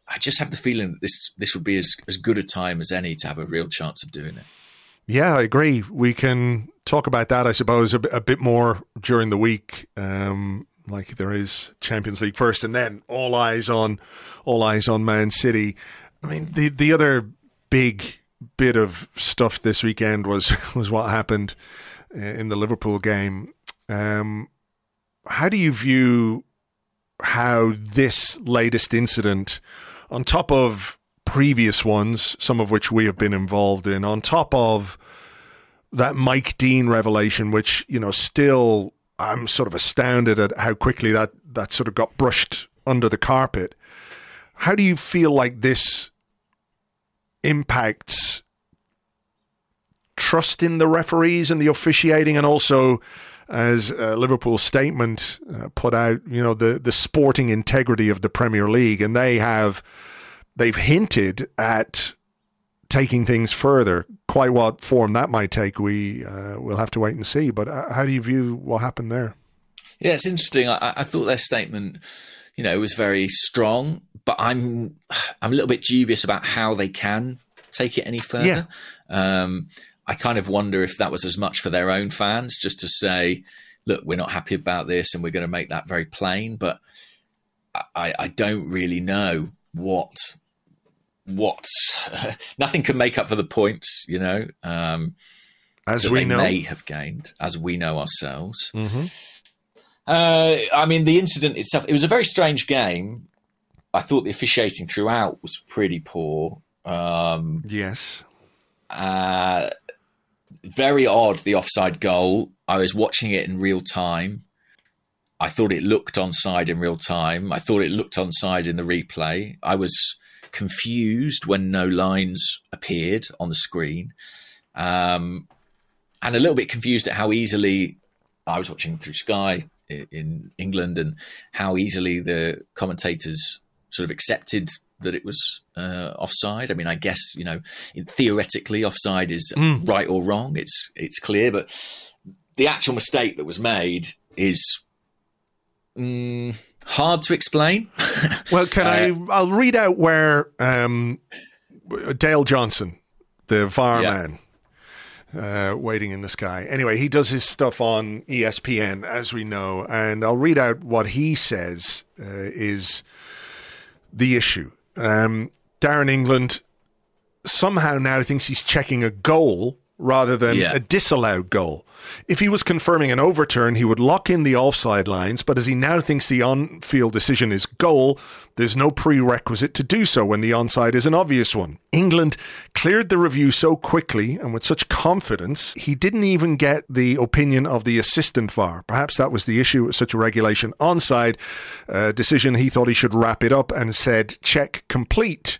I just have the feeling that this this would be as, as good a time as any to have a real chance of doing it. Yeah, I agree. We can talk about that, I suppose, a, a bit more during the week. Um, like there is Champions League first, and then all eyes on all eyes on Man City. I mean, the the other big bit of stuff this weekend was *laughs* was what happened in the Liverpool game. Um, how do you view how this latest incident on top of previous ones, some of which we have been involved in, on top of that Mike Dean revelation, which, you know, still I'm sort of astounded at how quickly that, that sort of got brushed under the carpet. How do you feel like this impacts trust in the referees and the officiating and also as uh, Liverpool's statement uh, put out, you know, the the sporting integrity of the Premier League, and they have they've hinted at taking things further. Quite what form that might take, we uh, will have to wait and see. But uh, how do you view what happened there? Yeah, it's interesting. I, I thought their statement, you know, was very strong, but I'm I'm a little bit dubious about how they can take it any further. Yeah. Um, I kind of wonder if that was as much for their own fans, just to say, look, we're not happy about this and we're going to make that very plain. But I, I don't really know what what *laughs* nothing can make up for the points, you know. Um, as we know, may have gained, as we know ourselves. Mm-hmm. Uh, I mean, the incident itself, it was a very strange game I thought the officiating throughout was pretty poor. Um, Yes. uh, very odd, the offside goal. I was watching it in real time. I thought it looked onside in real time. I thought it looked onside in the replay. I was confused when no lines appeared on the screen. Um, and a little bit confused at how easily I was watching through Sky in England and how easily the commentators sort of accepted that it was uh, offside. I mean, I guess you know, in, theoretically, offside is right or wrong. It's it's clear, but the actual mistake that was made is mm, hard to explain. *laughs* Well, can I? I'll read out where um, Dale Johnson, the VAR Yeah. man, uh, waiting in the sky. Anyway, he does his stuff on ESPN, as we know, and I'll read out what he says uh, is the issue. Um, Darren England somehow now thinks he's checking a goal rather than Yeah. a disallowed goal. If he was confirming an overturn, he would lock in the offside lines, but as he now thinks the on field decision is goal, there's no prerequisite to do so when the onside is an obvious one. England cleared the review so quickly and with such confidence, he didn't even get the opinion of the assistant VAR. Perhaps that was the issue with such a regulation onside uh, decision. He thought he should wrap it up and said, check complete.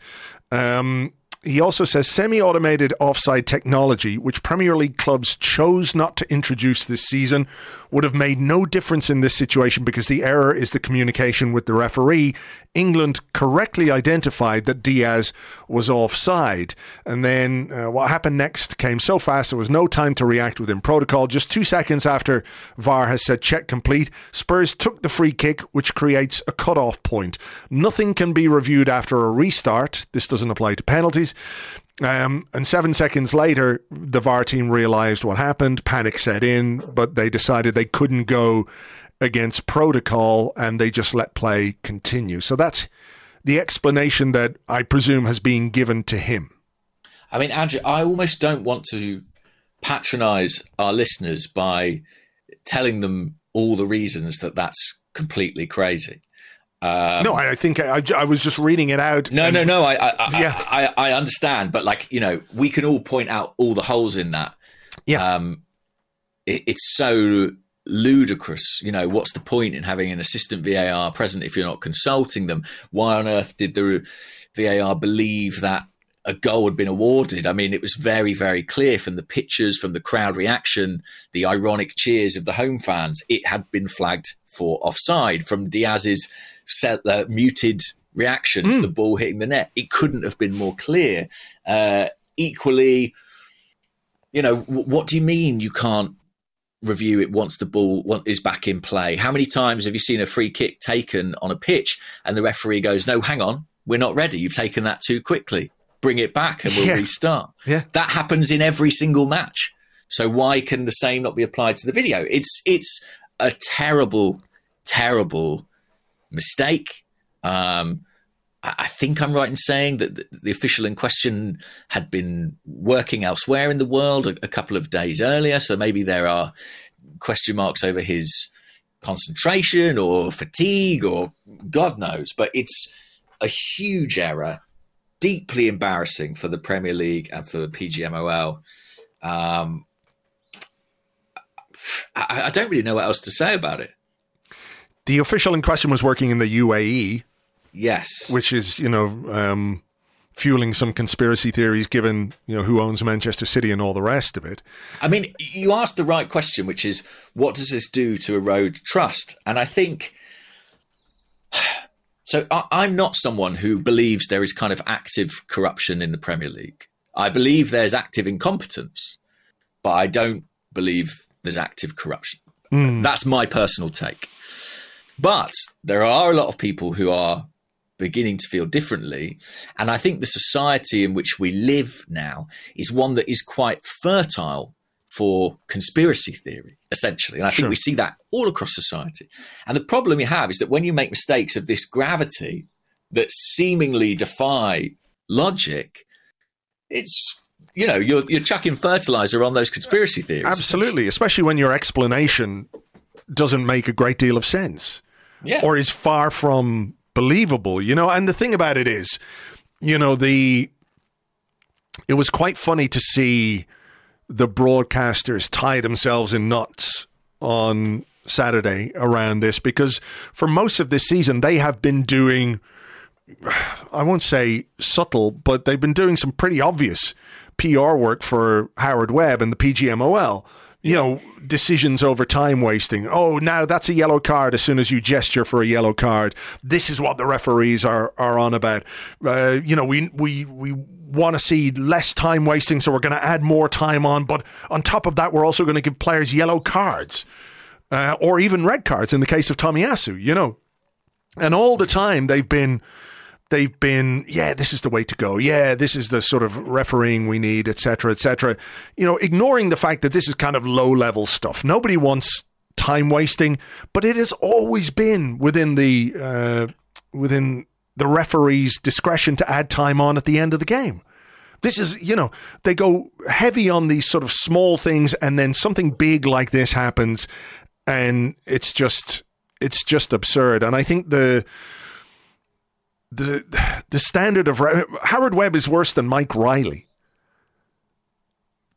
Um, he also says semi automated offside technology, which Premier League clubs chose not to introduce this season, would have made no difference in this situation because the error is the communication with the referee. England correctly identified that Diaz was offside. And then uh, what happened next came so fast, there was no time to react within protocol. Just two seconds after VAR has said check complete, Spurs took the free kick, which creates a cut-off point. Nothing can be reviewed after a restart. This doesn't apply to penalties. Um, and seven seconds later, the VAR team realized what happened. Panic set in, but they decided they couldn't go against protocol and they just let play continue. So that's the explanation that I presume has been given to him. I mean, Andrew, I almost don't want to patronize our listeners by telling them all the reasons that that's completely crazy. Um, no, I, I think I, I was just reading it out. No, and- no, no. I, I, Yeah. I, I, I understand, but like you know, we can all point out all the holes in that. Yeah. Um, it, it's so ludicrous. You know, what's the point in having an assistant VAR present if you're not consulting them? Why on earth did the VAR believe that a goal had been awarded? I mean, it was very, very clear from the pictures, from the crowd reaction, the ironic cheers of the home fans. It had been flagged for offside from Diaz's set, uh, muted reaction to the ball hitting the net. It couldn't have been more clear. Uh, equally, you know, w- what do you mean you can't review it once the ball is back in play? How many times have you seen a free kick taken on a pitch and the referee goes, "No, hang on, we're not ready. You've taken that too quickly. Bring it back and we'll Yeah. restart." Yeah. That happens in every single match. So why can the same not be applied to the video? It's it's a terrible, terrible mistake. Um, I I think I'm right in saying that the- the official in question had been working elsewhere in the world a, a couple of days earlier. So maybe there are question marks over his concentration or fatigue or God knows. But it's a huge error, deeply embarrassing for the Premier League and for the PGMOL. Um, I, I don't really know what else to say about it. The official in question was working in the UAE, Yes. which is, you know, um, fueling some conspiracy theories given, you know, who owns Manchester City and all the rest of it. I mean, you asked the right question, which is what does this do to erode trust? And I think so. I, I'm not someone who believes there is kind of active corruption in the Premier League. I believe there's active incompetence, but I don't believe there's active corruption. Hmm. That's my personal take. But there are a lot of people who are beginning to feel differently. And I think the society in which we live now is one that is quite fertile for conspiracy theory, essentially. And I think Sure. we see that all across society. And the problem you have is that when you make mistakes of this gravity that seemingly defy logic, it's you know you're you're chucking fertilizer on those conspiracy theories. Absolutely, especially when your explanation doesn't make a great deal of sense Yeah. or is far from believable, you know. And the thing about it is, you know, the it was quite funny to see the broadcasters tie themselves in knots on Saturday around this because for most of this season they have been doing *sighs* I won't say subtle, but they've been doing some pretty obvious PR work for Howard Webb and the PGMOL. You know, decisions over time wasting. Oh, now that's a yellow card as soon as you gesture for a yellow card. This is what the referees are, are on about. Uh, you know, we, we, we want to see less time wasting, so we're going to add more time on. But on top of that, we're also going to give players yellow cards uh, or even red cards in the case of Tomiyasu, you know. And all the time they've been they've been, yeah, this is the way to go. Yeah, this is the sort of refereeing we need, etc., etc. You know, ignoring the fact that this is kind of low level stuff. Nobody wants time wasting, but it has always been within the uh, within the referee's discretion to add time on at the end of the game. This is, you know, they go heavy on these sort of small things, and then something big like this happens, and it's just it's just absurd. And I think the the the standard of Howard Webb is worse than Mike Riley.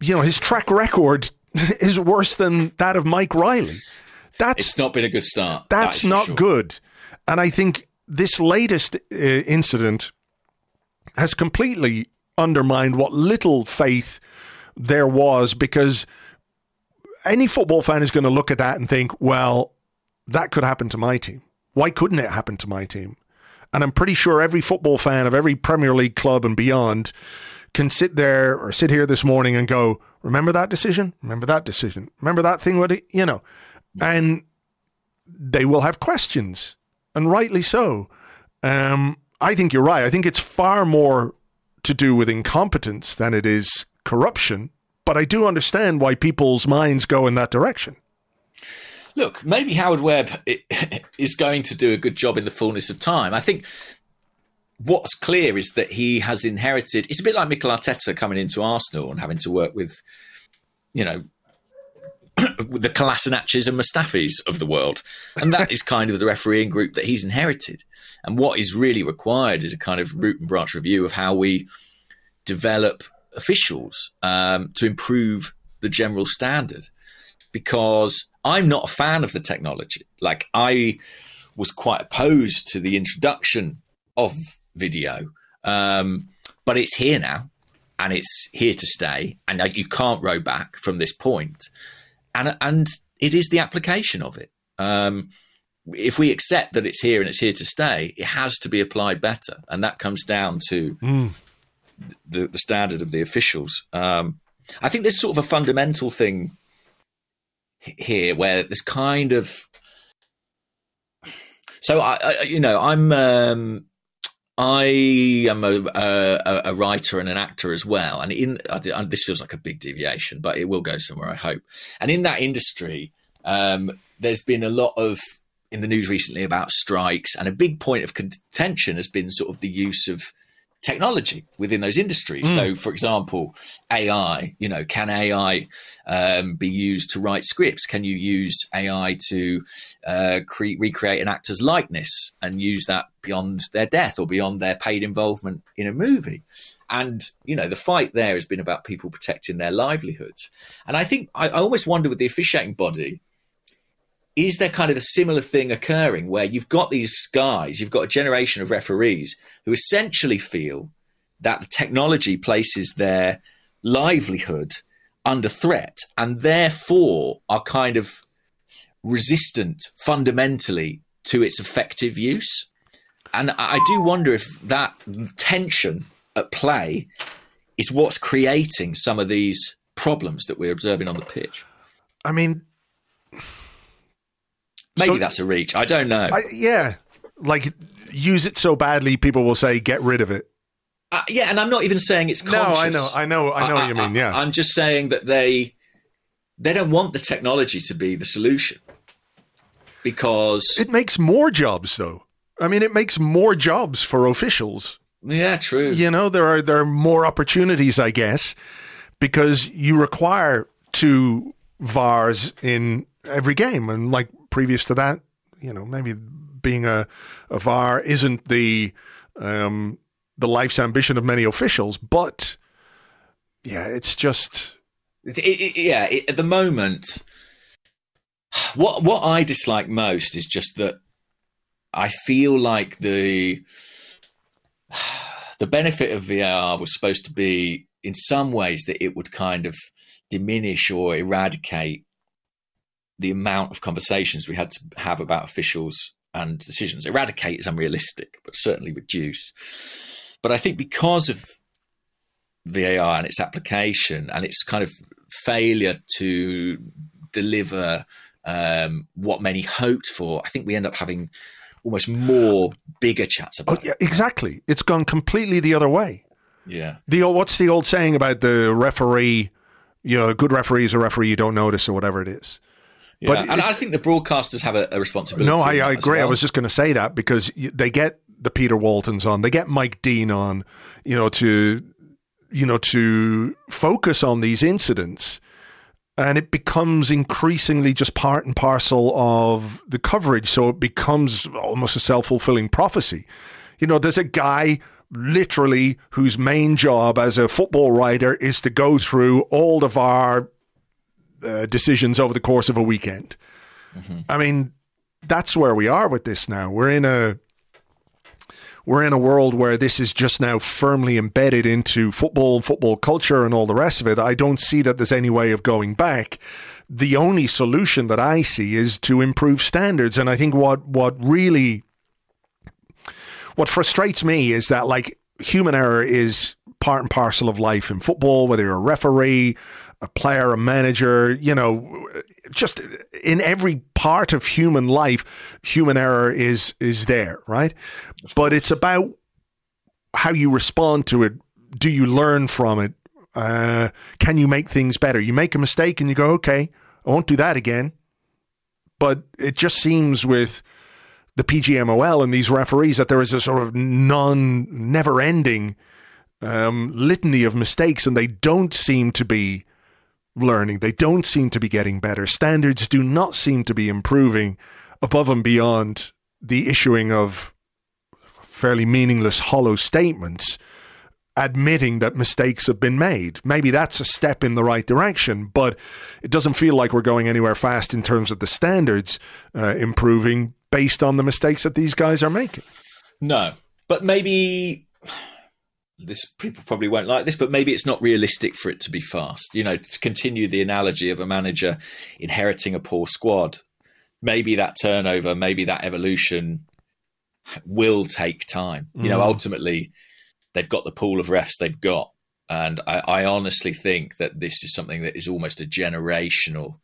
You know, his track record *laughs* is worse than that of Mike Riley. That's it's not been a good start. That's that not sure. good. And I think this latest uh, incident has completely undermined what little faith there was because any football fan is going to look at that and think, well, that could happen to my team. Why couldn't it happen to my team? And I'm pretty sure every football fan of every Premier League club and beyond can sit there or sit here this morning and go, remember that decision? Remember that decision? Remember that thing? What you know, and they will have questions, and rightly so. Um, I think you're right. I think it's far more to do with incompetence than it is corruption. But I do understand why people's minds go in that direction look, maybe Howard Webb *laughs* is going to do a good job in the fullness of time. I think what's clear is that he has inherited. It's a bit like Mikel Arteta coming into Arsenal and having to work with, you know, *clears throat* the Kolasinac's and Mustafis of the world, and that is kind of the refereeing group that he's inherited. And what is really required is a kind of root and branch review of how we develop officials um, to improve the general standard, because I'm not a fan of the technology. Like I was quite opposed to the introduction of video, um, but it's here now, and it's here to stay, and like, you can't row back from this point. And and it is the application of it. Um, if we accept that it's here and it's here to stay, it has to be applied better, and that comes down to mm. the, the standard of the officials. Um, I think there's sort of a fundamental thing here where this kind of so I, I you know I'm um, I am a, a, a, writer and an actor as well, and in this feels like a big deviation, but it will go somewhere, I hope. And in that industry, um, there's been a lot of in the news recently about strikes, and a big point of contention has been sort of the use of technology within those industries. Mm. So, for example, AI, you know, can AI um, be used to write scripts? Can you use AI to uh, cre- recreate an actor's likeness and use that beyond their death or beyond their paid involvement in a movie? And, you know, the fight there has been about people protecting their livelihoods. And I think I, I almost wonder with the officiating body, is there kind of a similar thing occurring where you've got these guys, you've got a generation of referees who essentially feel that the technology places their livelihood under threat and therefore are kind of resistant fundamentally to its effective use? And I do wonder if that tension at play is what's creating some of these problems that we're observing on the pitch. I mean, Maybe so, that's a reach. I don't know. I, yeah, like use it so badly, people will say get rid of it. Uh, yeah, and I'm not even saying it's conscious. No, I know, I know, I know I, what you mean. Yeah, I'm just saying that they they don't want the technology to be the solution because it makes more jobs, though. I mean, it makes more jobs for officials. Yeah, true. You know, there are there are more opportunities, I guess, because you require two VARs in every game, and like previous to that, you know, maybe being a, a VAR isn't the um, the life's ambition of many officials, but yeah, it's just It, it, yeah, it, at the moment, what what I dislike most is just that I feel like the *sighs* the benefit of VAR was supposed to be in some ways that it would kind of diminish or eradicate the amount of conversations we had to have about officials and decisions. Eradicate is unrealistic, but certainly reduce. But I think because of VAR and its application and its kind of failure to deliver um, what many hoped for, I think we end up having almost more bigger chats about. oh, yeah, exactly. It's gone completely the other way. Yeah, The what's the old saying about the referee? You know, a good referee is a referee you don't notice or whatever it is. Yeah. But and it- I think the broadcasters have a, a responsibility. No, I, I agree. I was just going to say that because they get the Peter Waltons on, they get Mike Dean on, you know, to you know to focus on these incidents, and it becomes increasingly just part and parcel of the coverage. So it becomes almost a self fulfilling prophecy. You know, there's a guy literally whose main job as a football writer is to go through all of our uh, decisions over the course of a weekend. I mean, that's where we are with this now. We're in a we're in a world where this is just now firmly embedded into football, and football culture, and all the rest of it. I don't see that there's any way of going back. The only solution that I see is to improve standards, and I think what what really what frustrates me is that like human error is part and parcel of life in football, whether you're a referee, a player, a manager, you know, just in every part of human life, human error is is there, right? But it's about how you respond to it. Do you learn from it? Uh, can you make things better? You make a mistake and you go, okay, I won't do that again. But it just seems with the PGMOL and these referees that there is a sort of non, never ending um, litany of mistakes, and they don't seem to be learning. They don't seem to be getting better. Standards do not seem to be improving above and beyond the issuing of fairly meaningless, hollow statements admitting that mistakes have been made. Maybe that's a step in the right direction, but it doesn't feel like we're going anywhere fast in terms of the standards uh, improving based on the mistakes that these guys are making. No, but maybe this people probably won't like this, but maybe it's not realistic for it to be fast. You know, to continue the analogy of a manager inheriting a poor squad, maybe that turnover, maybe that evolution will take time. You know, mm. ultimately, they've got the pool of refs they've got. And I, I honestly think that this is something that is almost a generational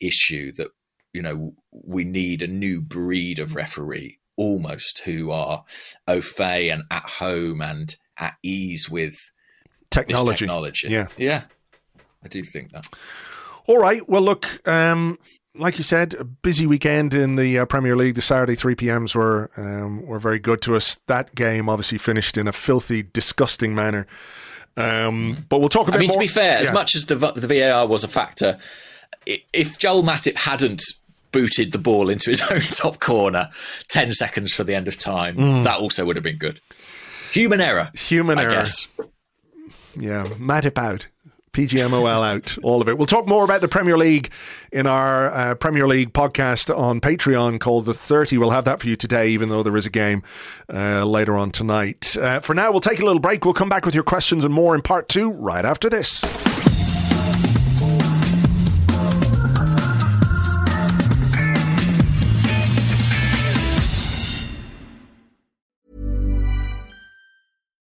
issue that, you know, we need a new breed of referee almost who are au fait and at home and at ease with Technology. technology. Yeah. Yeah. I do think that. All right. Well, look, um, like you said, a busy weekend in the uh, Premier League. The Saturday 3 p.m.s were, um, were very good to us. That game obviously finished in a filthy, disgusting manner. Um, but we'll talk about. I mean, more. to be fair, as much as the the VAR was a factor, if Joel Matip hadn't booted the ball into his *laughs* own top corner ten seconds for the end of time, Mm. that also would have been good. Human error. Human I error. guess. Yeah, Matip out. PGMOL out, all of it. We'll talk more about the Premier League in our uh, Premier League podcast on Patreon called The 30. We'll have that for you today, even though there is a game uh, later on tonight. Uh, for now, we'll take a little break. We'll come back with your questions and more in part two right after this.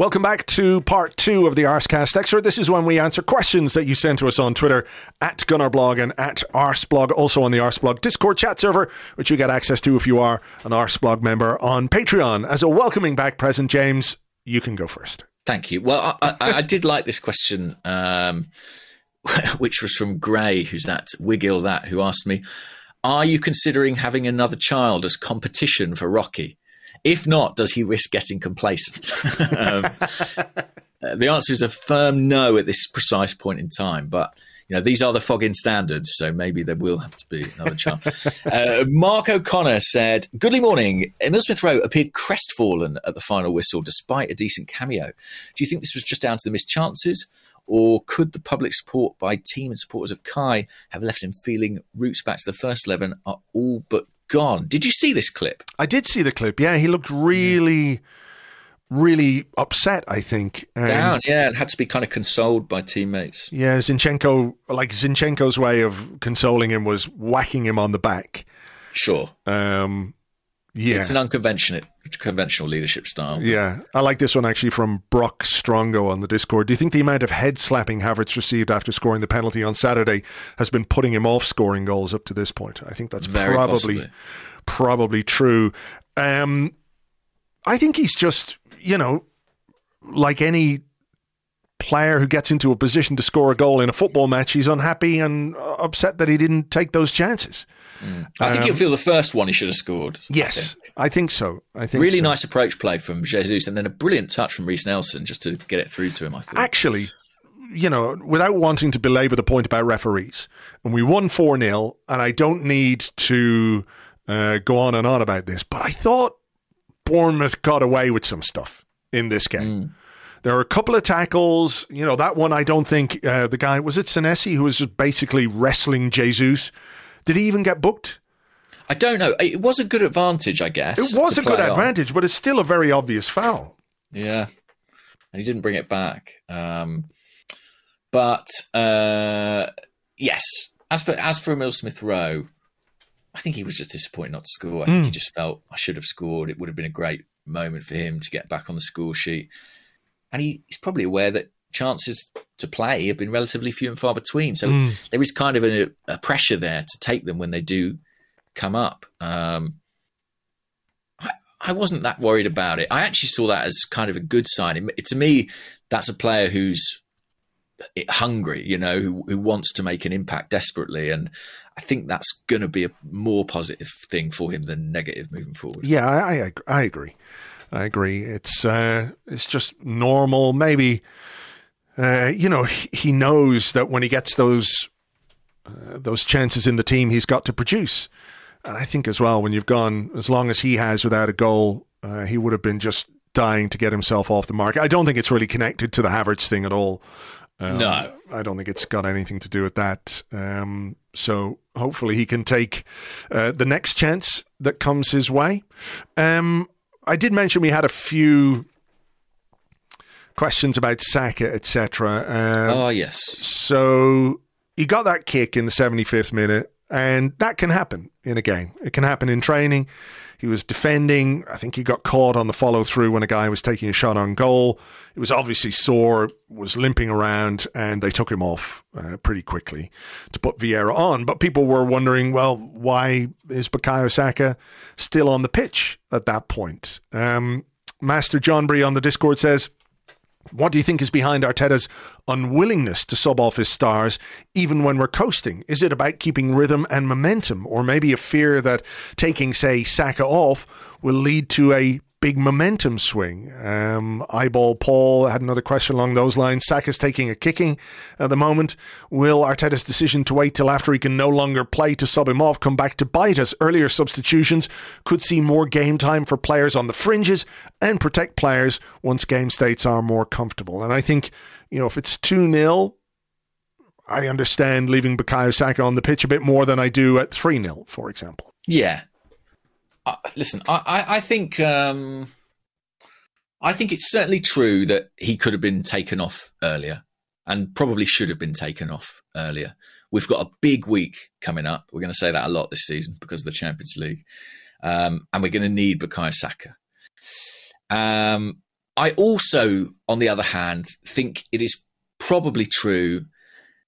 Welcome back to part two of the Arsecast Extra. This is when we answer questions that you send to us on Twitter at Gunnerblog and at Arseblog, also on the Arseblog Discord chat server, which you get access to if you are an Arseblog member on Patreon. As a welcoming back present, James, you can go first. Thank you. Well, I, I, I did like this question, um, *laughs* which was from Gray, who's that Wiggle that, who asked me, "Are you considering having another child as competition for Rocky? If not, does he risk getting complacent?" *laughs* um, the answer is a firm no at this precise point in time, but. You know, these are the fogging standards, so maybe there will have to be another child. *laughs* uh, Mark O'Connor said, Goodly morning. Emil Smith Rowe appeared crestfallen at the final whistle despite a decent cameo. Do you think this was just down to the missed chances? Or could the public support by team and supporters of Kai have left him feeling routes back to the first 11 are all but gone? Did you see this clip? I did see the clip. Yeah, he looked really, really upset. I think Um, Down, yeah, and had to be kind of consoled by teammates. Yeah, Zinchenko, like Zinchenko's way of consoling him was whacking him on the back. Sure. Um, yeah, It's an unconventional conventional leadership style. yeah. I like this one actually from Brock Strongo on the Discord. Do you think the amount of head slapping Havertz received after scoring the penalty on Saturday has been putting him off scoring goals up to this point? I think that's Very probably possibly. probably true. Um, I think he's just you know like any player who gets into a position to score a goal in a football match, he's unhappy and upset that he didn't take those chances. I think Um, you'll feel the first one he should have scored. I Yes, think. I think so. I think Really so. nice approach play from Jesus and then a brilliant touch from Reiss Nelson just to get it through to him, I thought. Actually, you know, without wanting to belabor the point about referees, and we won 4 0, and I don't need to uh, go on and on about this, but I thought Bournemouth got away with some stuff in this game. There were a couple of tackles. You know, that one, I don't think uh, the guy, was it Senesi, who was just basically wrestling Jesus? Did he even get booked? I don't know. It was a good advantage, I guess. It was a good play on. advantage, but it's still a very obvious foul. Yeah. And he didn't bring it back. Um, but uh, yes, as for as for Emil Smith Rowe, I think he was just disappointed not to score. I think Hmm. he just felt I should have scored. It would have been a great moment for him to get back on the score sheet. And he, he's probably aware that chances to play have been relatively few and far between. So Hmm. there is kind of a, a pressure there to take them when they do come up. Um, I, I wasn't that worried about it. I actually saw that as kind of a good sign. It, to me, that's a player who's hungry, you know, who, who wants to make an impact desperately. And I think that's going to be a more positive thing for him than negative moving forward. Yeah, I, I, I agree. I agree. It's uh, it's just normal. Maybe uh, you know he, knows that when he gets those uh, those chances in the team, he's got to produce. And I think as well, when you've gone as long as he has without a goal, uh, he would have been just dying to get himself off the mark. I don't think it's really connected to the Havertz thing at all. Um, No. I don't think it's got anything to do with that. Um, so hopefully he can take uh, the next chance that comes his way. Um, I did mention we had a few questions about Saka, etc. Um, oh, yes. so he got that kick in the 75th minute, and that can happen in a game. It can happen in training. He was defending. I think he got caught on the follow through when a guy was taking a shot on goal. It was obviously sore, was limping around, and they took him off uh, pretty quickly to put Vieira on. But people were wondering, well, why is Bukayo Saka still on the pitch at that point? Um, Master John Bree on the Discord says, what do you think is behind Arteta's unwillingness to sub off his stars even when we're coasting? Is it about keeping rhythm and momentum, or maybe a fear that taking, say, Saka off will lead to a big momentum swing? Um, Eyeball Paul had another question along those lines. Saka's taking a kicking at the moment. Will Arteta's decision to wait till after he can no longer play to sub him off come back to bite us? Earlier substitutions could see more game time for players on the fringes and protect players once game states are more comfortable. And I think, you know, if it's 2 0, I understand leaving Bukayo Saka on the pitch a bit more than I do at 3 0, for example. Yeah. Listen, I, I, I think um, I think it's certainly true that he could have been taken off earlier and probably should have been taken off earlier. We've got a big week coming up. We're going to say that a lot this season because of the Champions League. Um, and we're going to need Bukayo Saka. Um, I also, on the other hand, think it is probably true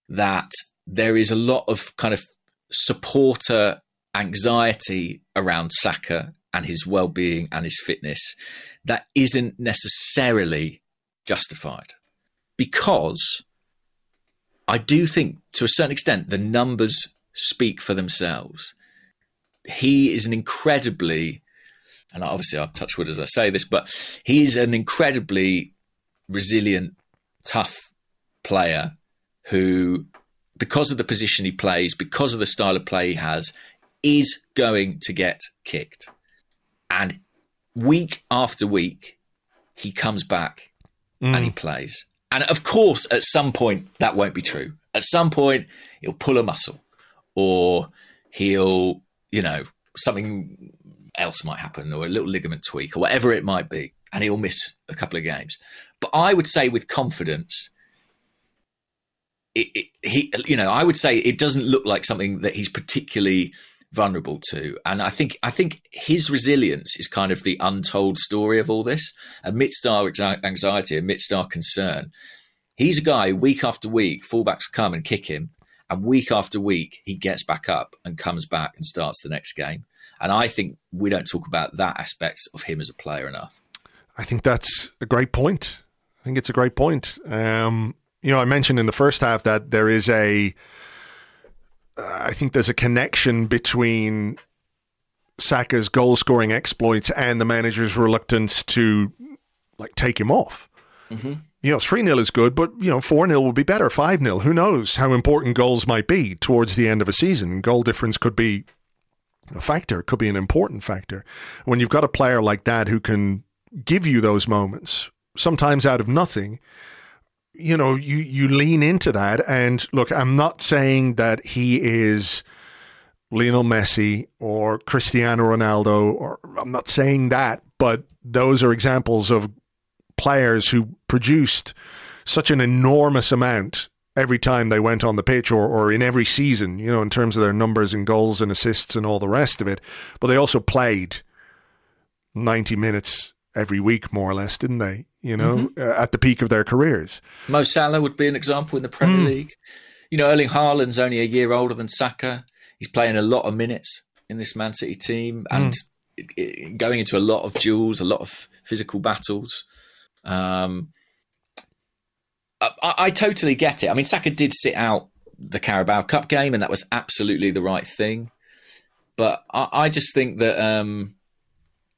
that there is a lot of kind of supporter anxiety around Saka and his well-being and his fitness that isn't necessarily justified because I do think to a certain extent the numbers speak for themselves. He is an incredibly and obviously I'll touch wood as I say this, but he's an incredibly resilient, tough player who, because of the position he plays, because of the style of play he has, is going to get kicked. And week after week, he comes back mm. and he plays. And of course, at some point, that won't be true. At some point, he'll pull a muscle or he'll, you know, something else might happen or a little ligament tweak or whatever it might be, and he'll miss a couple of games. But I would say with confidence, it, it, he, you know, I would say it doesn't look like something that he's particularly vulnerable to. And I think, I think his resilience is kind of the untold story of all this. Amidst our anxiety, amidst our concern, he's a guy week after week, fullbacks come and kick him. And week after week, he gets back up and comes back and starts the next game. And I think we don't talk about that aspect of him as a player enough. I think that's a great point. I think it's a great point. Um, you know, I mentioned in the first half that there is a, I think there's a connection between Saka's goal scoring exploits and the manager's reluctance to like take him off. Mm-hmm. You know, 3 0 is good, but, you know, 4 0 would be better, 5 0. Who knows how important goals might be towards the end of a season? Goal difference could be a factor, it could be an important factor. When you've got a player like that who can give you those moments, sometimes out of nothing, you know, you, you lean into that. And look, I'm not saying that he is Lionel Messi or Cristiano Ronaldo, or I'm not saying that, but those are examples of players who produced such an enormous amount every time they went on the pitch or, or in every season, you know, in terms of their numbers and goals and assists and all the rest of it. But they also played 90 minutes every week, more or less, didn't they? You know, mm-hmm. uh, at the peak of their careers. Mo Salah would be an example in the Premier mm. League. You know, Erling Haaland's only a year older than Saka. He's playing a lot of minutes in this Man City team and mm. going into a lot of duels, a lot of physical battles. Um, I, I, totally get it. I mean, Saka did sit out the Carabao Cup game, and that was absolutely the right thing. But I, I just think that um,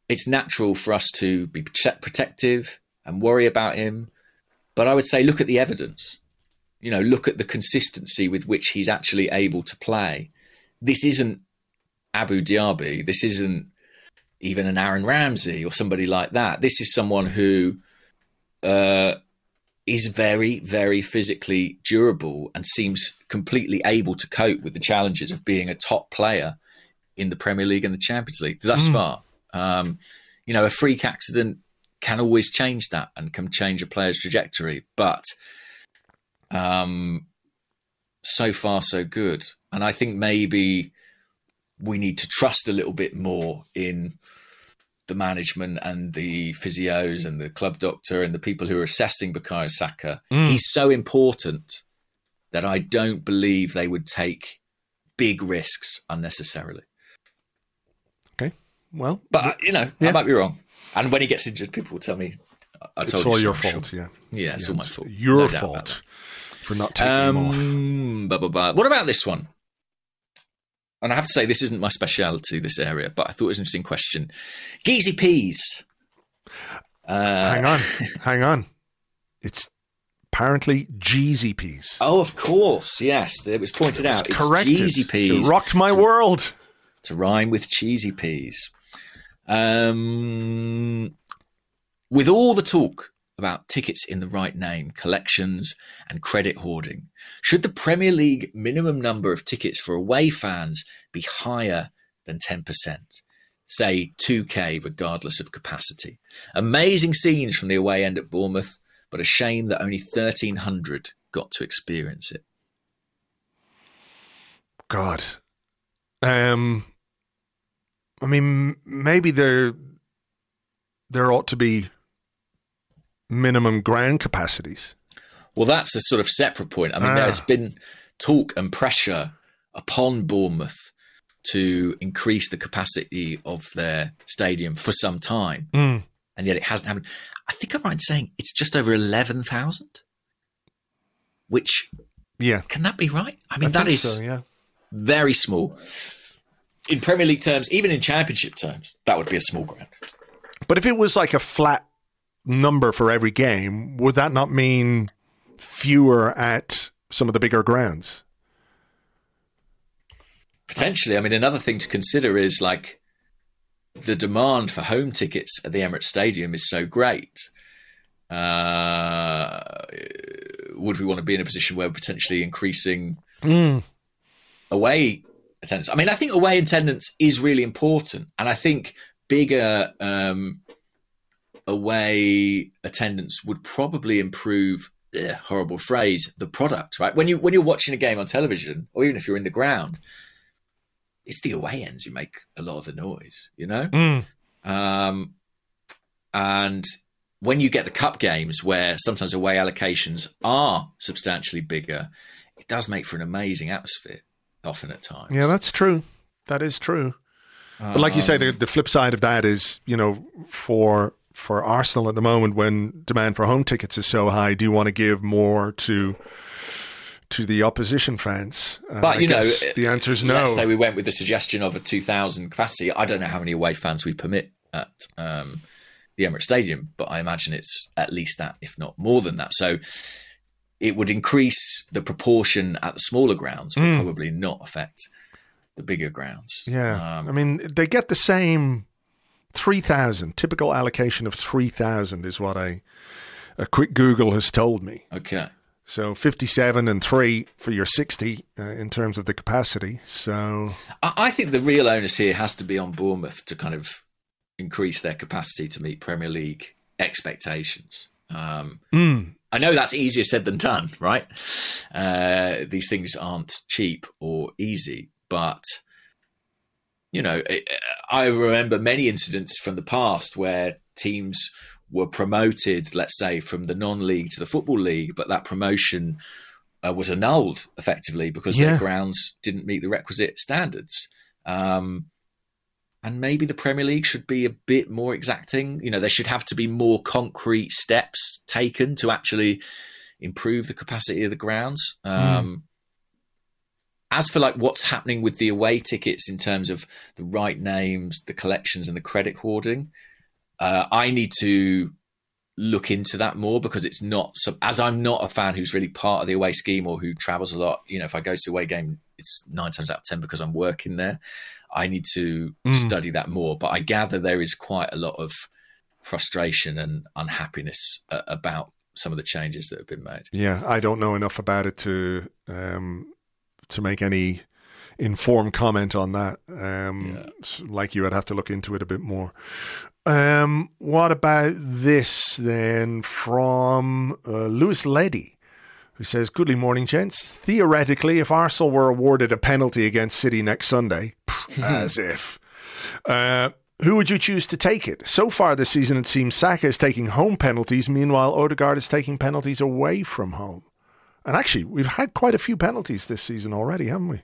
it's natural for us to be protective and worry about him. But I would say, look at the evidence. You know, look at the consistency with which he's actually able to play. This isn't Abu Diaby. This isn't even an Aaron Ramsey or somebody like that. This is someone who uh, is very, very physically durable and seems completely able to cope with the challenges of being a top player in the Premier League and the Champions League thus mm. far. Um, you know, a freak accident can always change that and can change a player's trajectory, but um, so far so good. And I think maybe we need to trust a little bit more in the management and the physios and the club doctor and the people who are assessing Bukayo Saka. Mm. He's so important that I don't believe they would take big risks unnecessarily. Okay, well, but you know, yeah. I might be wrong. And when he gets injured, people will tell me, "I told it's you all your fault." Sure. Yeah, yeah, it's all my fault. Your no fault for not taking um, him off. Blah, blah, blah. What about this one? and I have to say this isn't my speciality, this area, but I thought it was an interesting question. Geezy peas. Uh, hang on, *laughs* hang on. It's apparently Jeezy peas. Oh, of course, yes. It was pointed it was out. Corrected. It's Jeezy peas. It rocked my to, world. To rhyme with cheesy peas. Um, with all the talk about tickets in the right name, collections, and credit hoarding. Should the Premier League minimum number of tickets for away fans be higher than 10%? Say 2K, regardless of capacity. Amazing scenes from the away end at Bournemouth, but a shame that only 1,300 got to experience it. God. Um, I mean, maybe there there ought to be minimum ground capacities. Well, that's a sort of separate point. I mean, Ah. there's been talk and pressure upon Bournemouth to increase the capacity of their stadium for some time, Mm. and yet it hasn't happened. I think I'm right in saying it's just over 11,000. Which Yeah, can that be right? I mean, I that is so, yeah. very small. In Premier League terms, even in Championship terms, that would be a small ground. But if it was like a flat number for every game, would that not mean fewer at some of the bigger grounds? Potentially. I mean, another thing to consider is like the demand for home tickets at the Emirates Stadium is so great. Uh, would we want to be in a position where we're potentially increasing away attendance? I mean, I think away attendance is really important, and I think bigger um, away attendance would probably improve. ugh, horrible phrase. The product, right? When you when you're watching a game on television, or even if you're in the ground, it's the away ends who make a lot of the noise, you know? Mm. Um, and when you get the cup games where sometimes away allocations are substantially bigger, it does make for an amazing atmosphere often at times. Yeah, that's true. That is true. But like you say, the, the flip side of that is, you know, for for Arsenal at the moment, when demand for home tickets is so high, do you want to give more to to the opposition fans? Uh, But I you know, the answer is no. Let's say we went with the suggestion of a 2,000 capacity. I don't know how many away fans we permit at um, the Emirates Stadium, but I imagine it's at least that, if not more than that. So it would increase the proportion at the smaller grounds, but Mm. probably not affect the bigger grounds. Yeah, Um, I mean they get the same three thousand. Typical allocation of three thousand is what I a quick Google has told me. okay. So fifty-seven and three for your sixty uh, in terms of the capacity. So I, I think the real onus here has to be on Bournemouth to kind of increase their capacity to meet Premier League expectations. Um, mm, I know that's easier said than done, right? Uh, these things aren't cheap or easy, but you know, I- I remember many incidents from the past where teams were promoted, let's say, from the non-league to the football league, but that promotion uh, was annulled effectively because Yeah. their grounds didn't meet the requisite standards. Um, and maybe the Premier League should be a bit more exacting. You know, there should have to be more concrete steps taken to actually improve the capacity of the grounds. Um, As for like what's happening with the away tickets in terms of the right names, the collections, and the credit hoarding, uh, I need to look into that more because it's not so, as I'm not a fan who's really part of the away scheme or who travels a lot. You know, if I go to away game, it's nine times out of ten because I'm working there. I need to Mm. study that more. But I gather there is quite a lot of frustration and unhappiness uh, about some of the changes that have been made. yeah, I don't know enough about it to um, to make any informed comment on that. Um, Yeah. Like you, I'd have to look into it a bit more. Um, what about this then from uh, Lewis Leddy, who says, Goodly morning, gents. Theoretically, if Arsenal were awarded a penalty against City next Sunday, *laughs* as if, uh, who would you choose to take it? So far this season, it seems Saka is taking home penalties. Meanwhile, Odegaard is taking penalties away from home. And actually, we've had quite a few penalties this season already, haven't we?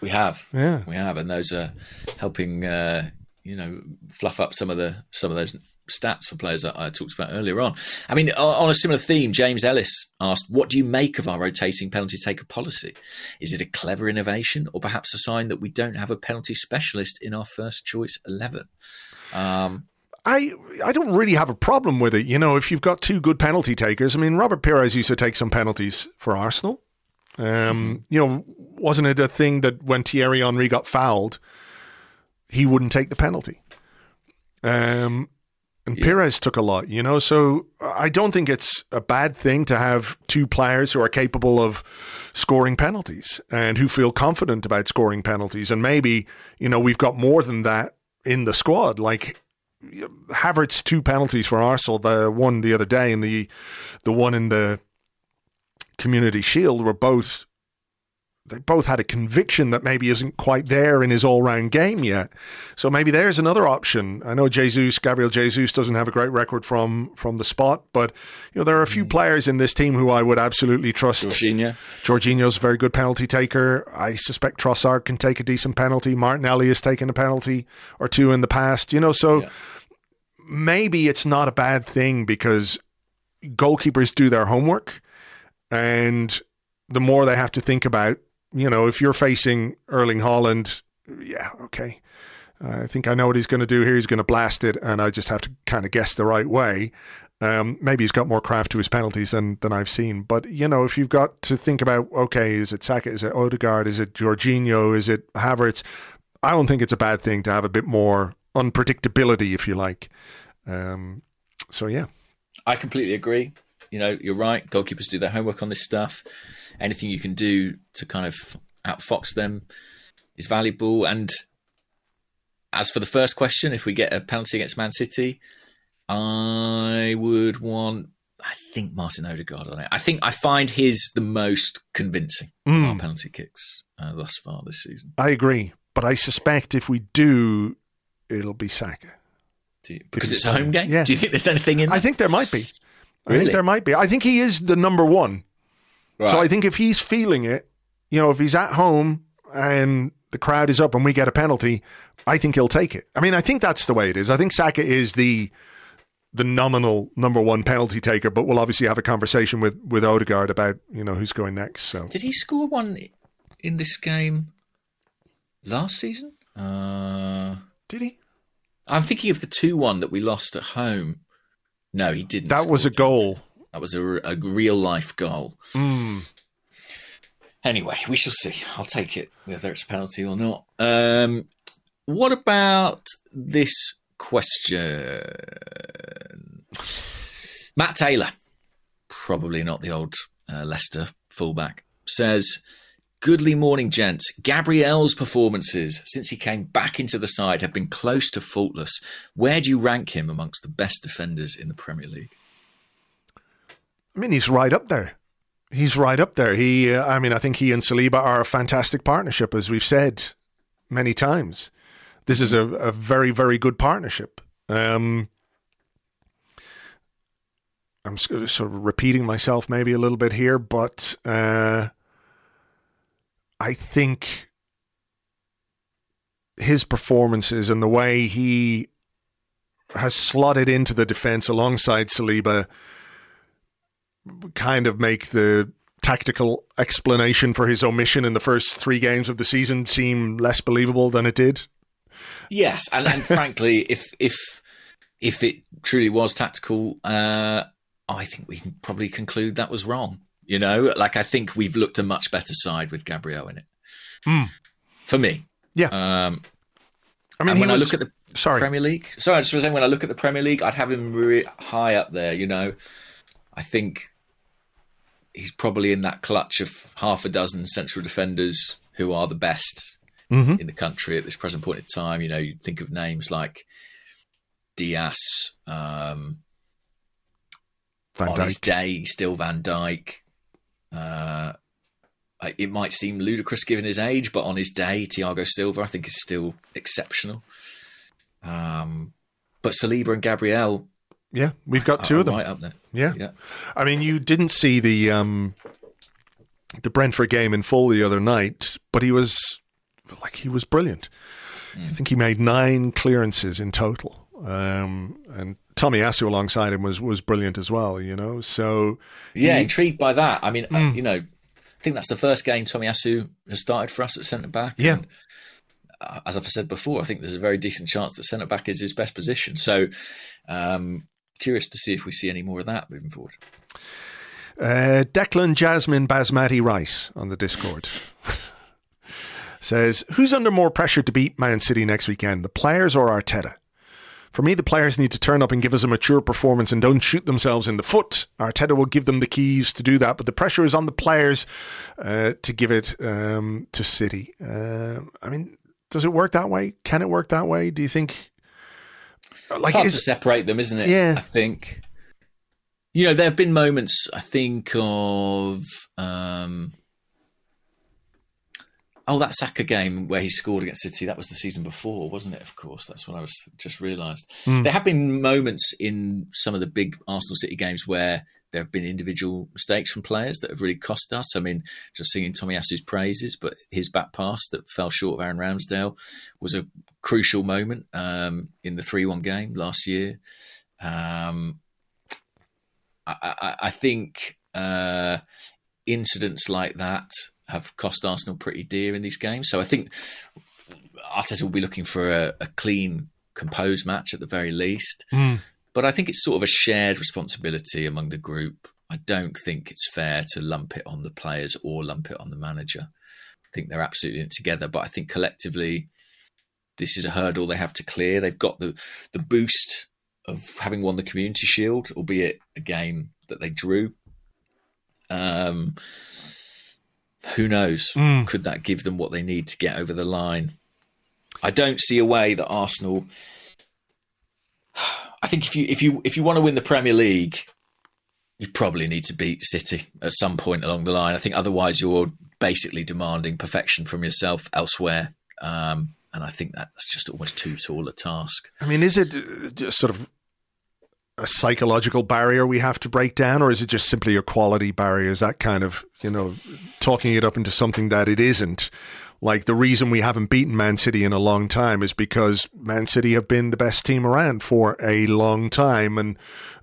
We have, Yeah. we have, and those are helping, uh, you know, fluff up some of the some of those stats for players that I talked about earlier on. I mean, on a similar theme, James Ellis asked, "What do you make of our rotating penalty taker policy? Is it a clever innovation, or perhaps a sign that we don't have a penalty specialist in our first choice eleven? Um, I I don't really have a problem with it. You know, if you've got two good penalty takers, I mean, Robert Pires used to take some penalties for Arsenal. Um, You know, wasn't it a thing that when Thierry Henry got fouled, he wouldn't take the penalty? Um, And yeah. Pires took a lot, you know. So I don't think it's a bad thing to have two players who are capable of scoring penalties and who feel confident about scoring penalties. And maybe, you know, we've got more than that in the squad. Like Havertz two penalties for Arsenal, the one the other day and the the one in the Community Shield were both they both had a conviction that maybe isn't quite there in his all round game yet. So maybe there's another option. I know Jesus, Gabriel Jesus doesn't have a great record from from the spot, but you know there are a few mm. players in this team who I would absolutely trust. Jorginho. Jorginho's a very good penalty taker. I suspect Trossard can take a decent penalty. Martinelli has taken a penalty or two in the past. You know, so yeah. maybe it's not a bad thing because goalkeepers do their homework and the more they have to think about you know, if you're facing Erling Haaland, yeah, okay. I think I know what he's going to do here. He's going to blast it, and I just have to kind of guess the right way. Um, maybe he's got more craft to his penalties than than I've seen. But you know, if you've got to think about, okay, is it Saka, is it Odegaard, is it Jorginho, is it Havertz? I don't think it's a bad thing to have a bit more unpredictability, if you like. Um, so yeah, I completely agree. You know, you're right. Goalkeepers do their homework on this stuff anything you can do to kind of outfox them is valuable. And as for the first question, if we get a penalty against Man City, I would want. I think Martin Odegaard on it. I think I find his the most convincing mm. our penalty kicks uh, thus far this season. I agree, but I suspect if we do, it'll be Saka. Because it's a home game. Yeah. Do you think there's anything in? There? I think there might be. I think there might be. I think he is the number one. Right. So I think if he's feeling it, you know, if he's at home and the crowd is up and we get a penalty, I think he'll take it. I mean, I think that's the way it is. I think Saka is the the nominal number one penalty taker, but we'll obviously have a conversation with with Odegaard about you know who's going next. So did he score one in this game last season? Uh, did he? I'm thinking of the two one that we lost at home. No, he didn't. That was a goal. That was a, a real life goal. Mm. Anyway, we shall see. I'll take it, whether it's a penalty or not. Um, what about this question? Matt Taylor, probably not the old uh, Leicester fullback, says, Goodly morning, gents. Gabriel's performances since he came back into the side have been close to faultless. Where do you rank him amongst the best defenders in the Premier League? I mean, he's right up there. He's right up there. He, uh, I mean, I think he and Saliba are a fantastic partnership, as we've said many times. This is a, a very, very good partnership. Um, I'm sort of repeating myself maybe a little bit here, but uh, I think his performances and the way he has slotted into the defense alongside Saliba kind of make the tactical explanation for his omission in the first three games of the season seem less believable than it did. Yes, and, and frankly, *laughs* if if if it truly was tactical, uh, I think we can probably conclude that was wrong. You know, like I think we've looked a much better side with Gabriel in it. Mm. For me, yeah. Um, I mean, when was, I look at the sorry. Premier League, sorry, I just was saying when I look at the Premier League, I'd have him really high up there. You know, I think he's probably in that clutch of half a dozen central defenders who are the best mm-hmm. in the country at this present point in time. You know, you think of names like Dias, um, Van on Dijk. his day, still Van Dijk. Uh, it might seem ludicrous given his age, but on his day, Thiago Silva, I think, is still exceptional. Um, but Saliba and Gabriel, yeah, we've got two of them right up there. Yeah. yeah, I mean, you didn't see the um, the Brentford game in full the other night, but he was like he was brilliant. Mm. I think he made nine clearances in total, um, and Tomiyasu alongside him was was brilliant as well. You know, so yeah, he, intrigued by that. I mean, mm. you know, I think that's the first game Tomiyasu has started for us at centre back. Yeah. And, uh, as I've said before, I think there's a very decent chance that centre back is his best position. So, um, curious to see if we see any more of that moving forward. Uh, Declan Jasmine Basmati Rice on the Discord *laughs* says, Who's under more pressure to beat Man City next weekend, the players or Arteta? For me, the players need to turn up and give us a mature performance and don't shoot themselves in the foot. Arteta will give them the keys to do that, but the pressure is on the players uh, to give it um, to City. Uh, I mean, does it work that way? Can it work that way? Do you think? Like, hard is, to separate them, isn't it? Yeah, I think. You know, there have been moments. I think of. Um, Oh, that Saka game where he scored against City, that was the season before, wasn't it? Of course, that's what I was just realised. Mm. There have been moments in some of the big Arsenal City games where there have been individual mistakes from players that have really cost us. I mean, just singing Tomiyasu's praises, but his back pass that fell short of Aaron Ramsdale was a crucial moment um, in the 3 1 game last year. Um, I, I, I, think uh, incidents like that have cost Arsenal pretty dear in these games. So I think Arteta will be looking for a, a clean, composed match at the very least. Mm. But I think it's sort of a shared responsibility among the group. I don't think it's fair to lump it on the players or lump it on the manager. I think they're absolutely in it together. But I think collectively, this is a hurdle they have to clear. They've got the the boost of having won the Community Shield, albeit a game that they drew. Um, who knows? Mm. Could that give them what they need to get over the line? I don't see a way that Arsenal. I think if you if you if you want to win the Premier League, you probably need to beat City at some point along the line. I think otherwise you're basically demanding perfection from yourself elsewhere. Um, and I think that's just almost too tall a task. I mean, is it uh, sort of a psychological barrier we have to break down, or is it just simply a quality barrier? Is that kind of, you know, talking it up into something that it isn't? Like the reason we haven't beaten Man City in a long time is because Man City have been the best team around for a long time. And,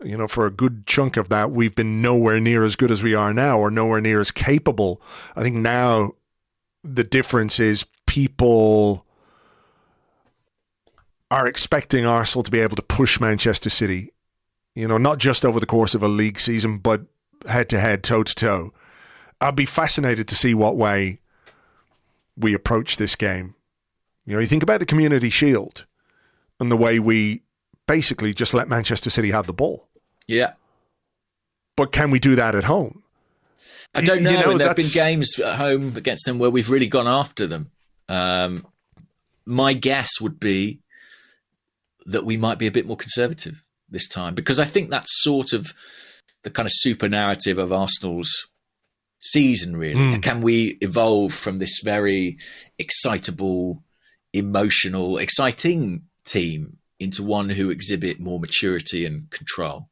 you know, for a good chunk of that, we've been nowhere near as good as we are now or nowhere near as capable. I think now the difference is people are expecting Arsenal to be able to push Manchester City you know, not just over the course of a league season, but head to head, toe to toe. I'd be fascinated to see what way we approach this game. You know, you think about the Community Shield and the way we basically just let Manchester City have the ball. Yeah. But can we do that at home? I don't know. You know there have been games at home against them where we've really gone after them. Um, my guess would be that we might be a bit more conservative this time because I think that's sort of the kind of super narrative of Arsenal's season, really. Mm. Can we evolve from this very excitable, emotional, exciting team into one who exhibit more maturity and control?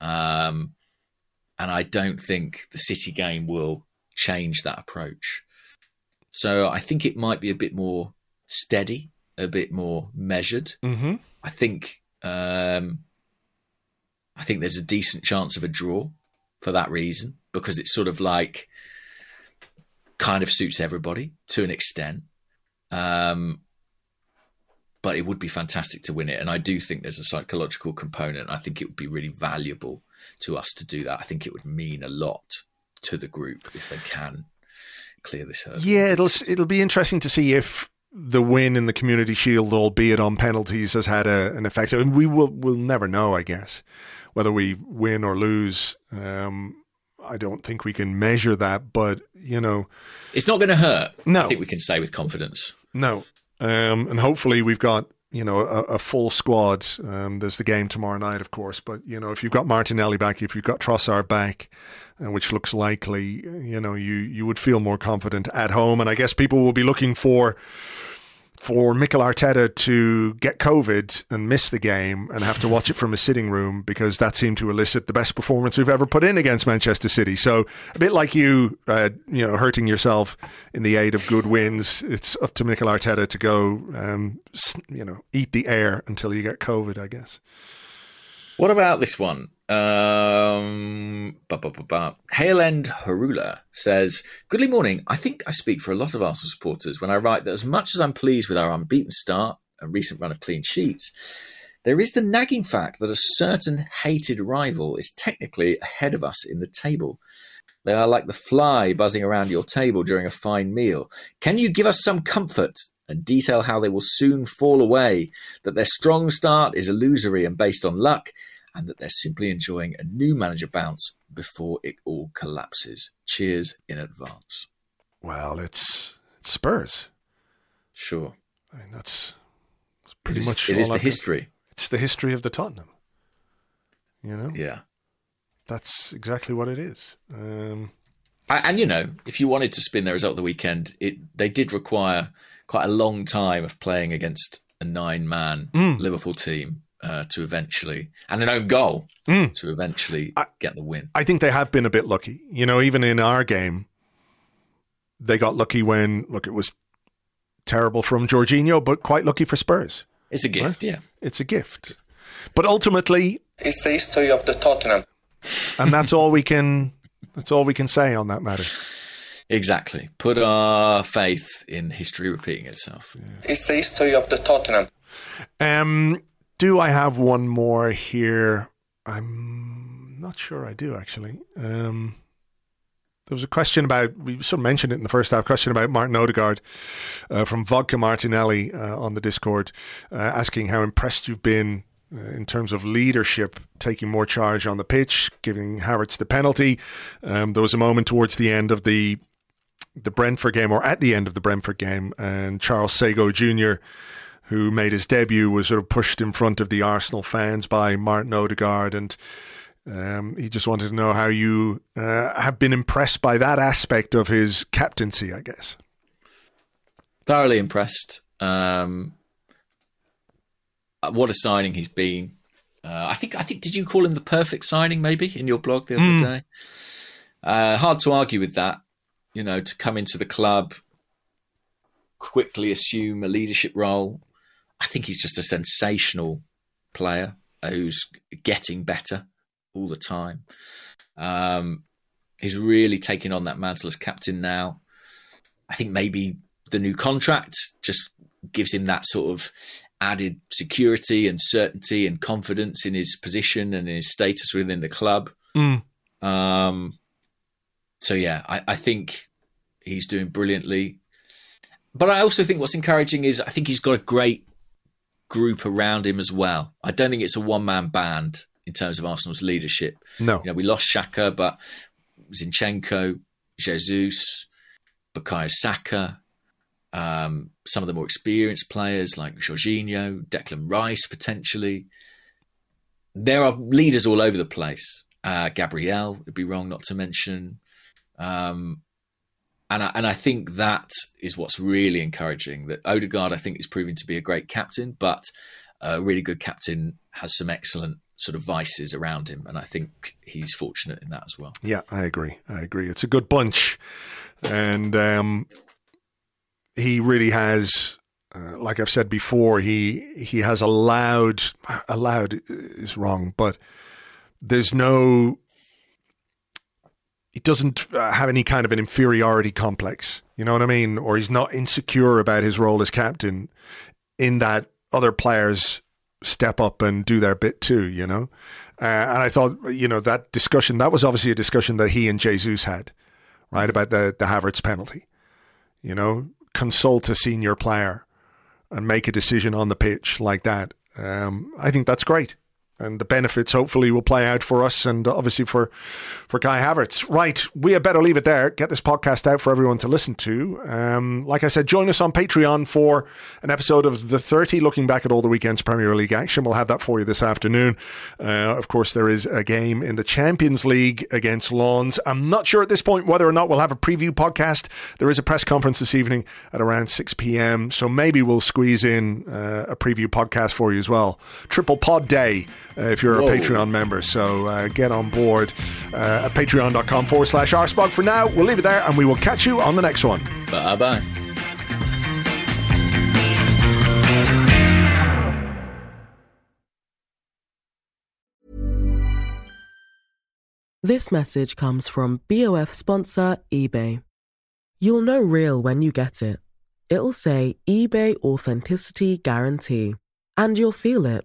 Um, and I don't think the City game will change that approach. So I think it might be a bit more steady, a bit more measured. Mm-hmm. I think um, I think there's a decent chance of a draw for that reason because it's sort of like kind of suits everybody to an extent. Um, but it would be fantastic to win it. And I do think there's a psychological component. I think it would be really valuable to us to do that. I think it would mean a lot to the group if they can clear this hurdle. Yeah, it'll it'll be interesting to see if the win in the Community Shield, albeit on penalties, has had a, an effect. And we will will never know, I guess whether we win or lose. Um, I don't think we can measure that, but you know, it's not going to hurt. No, I think we can say with confidence. No, um, and hopefully we've got you know a, a full squad. Um, there's the game tomorrow night, of course, but you know if you've got Martinelli back, if you've got Trossard back, uh, which looks likely, you know you you would feel more confident at home, and I guess people will be looking for for Mikel Arteta to get COVID and miss the game and have to watch it from a sitting room because that seemed to elicit the best performance we've ever put in against Manchester City. So a bit like you, uh, you know, hurting yourself in the aid of good wins, it's up to Mikel Arteta to go, um, you know, eat the air until you get COVID, I guess. What about this one? Um, Hale End Harula says, Goodly morning. I think I speak for a lot of Arsenal supporters when I write that as much as I'm pleased with our unbeaten start and recent run of clean sheets, there is the nagging fact that a certain hated rival is technically ahead of us in the table. They are like the fly buzzing around your table during a fine meal. Can you give us some comfort and detail how they will soon fall away, that their strong start is illusory and based on luck, and that they're simply enjoying a new manager bounce before it all collapses. Cheers in advance. Well, it's, it's Spurs. Sure. I mean, that's, that's pretty is, much it is the I've got. history. It's the history of the Tottenham. You know, Yeah. that's exactly what it is. Um, A- And you know, if you wanted to spin their result of the weekend, it they did require quite a long time of playing against a nine-man Mm. Liverpool team uh, to eventually, and an own goal Mm. to eventually get the win. I think they have been a bit lucky. You know, even in our game, they got lucky when look, it was terrible from Jorginho, but quite lucky for Spurs. It's a gift, yeah. It's a gift. But ultimately, It's the history of the Tottenham. and that's all we can that's all we can say on that matter. Exactly. Put our faith in history repeating itself. It's the history of the Tottenham. Um do I have one more here? I'm not sure I do actually. Um there was a question about we sort of mentioned it in the first half. Question about Martin Odegaard uh, from Vodka Martinelli uh, on the Discord, uh, asking how impressed you've been uh, in terms of leadership, taking more charge on the pitch, giving Havertz the penalty. Um, there was a moment towards the end of the the Brentford game, or at the end of the Brentford game, and Charles Sagoe Jr., who made his debut, was sort of pushed in front of the Arsenal fans by Martin Odegaard, and um, he just wanted to know how you uh, have been impressed by that aspect of his captaincy, I guess. Thoroughly impressed. Um, uh, what a signing he's been. Uh, I think. I think. Did you call him the perfect signing? Maybe in your blog the other Mm. day. Uh, hard to argue with that. You know, to come into the club, quickly assume a leadership role. I think he's just a sensational player who's getting better all the time. Um, he's really taking on that mantle as captain now. I think maybe the new contract just gives him that sort of added security and certainty and confidence in his position and in his status within the club. Mm. Um, so yeah, I, I think he's doing brilliantly. But I also think what's encouraging is I think he's got a great group around him as well. I don't think it's a one man band in terms of Arsenal's leadership. No. You know, we lost Xhaka, but Zinchenko, Jesus, Bukayo Saka, um, some of the more experienced players like Jorginho, Declan Rice potentially. There are leaders all over the place. Uh, Gabriel would be wrong not to mention. Um, and I, and I think that is what's really encouraging. That Odegaard, I think, is proving to be a great captain, but a really good captain has some excellent sort of vices around him, and I think he's fortunate in that as well. Yeah, I agree. I agree. It's a good bunch, and um, he really has. Uh, like I've said before, he he has allowed allowed is wrong, but there's no. He doesn't uh, have any kind of an inferiority complex. You know what I mean? Or he's not insecure about his role as captain. In that other players step up and do their bit too. You know, uh, and I thought you know that discussion that was obviously a discussion that he and Jesus had, right about the the Havertz penalty. You know, consult a senior player and make a decision on the pitch like that. Um, I think that's great. And the benefits hopefully will play out for us and obviously for for Kai Havertz. Right, we had better leave it there. Get this podcast out for everyone to listen to. Um, like I said, join us on Patreon for an episode of the 30, looking back at all the weekend's Premier League action. We'll have that for you this afternoon. Uh, of course, there is a game in the Champions League against Lens. I'm not sure at this point whether or not we'll have a preview podcast. There is a press conference this evening at around 6 p.m. So maybe we'll squeeze in uh, a preview podcast for you as well. Triple Pod Day if you're Whoa. a Patreon member. So uh, get on board uh, at patreon.com forward slash arseblog. For now, we'll leave it there and we will catch you on the next one. Bye bye. This message comes from BOF sponsor eBay. You'll know real when you get it. It'll say eBay Authenticity Guarantee. And you'll feel it.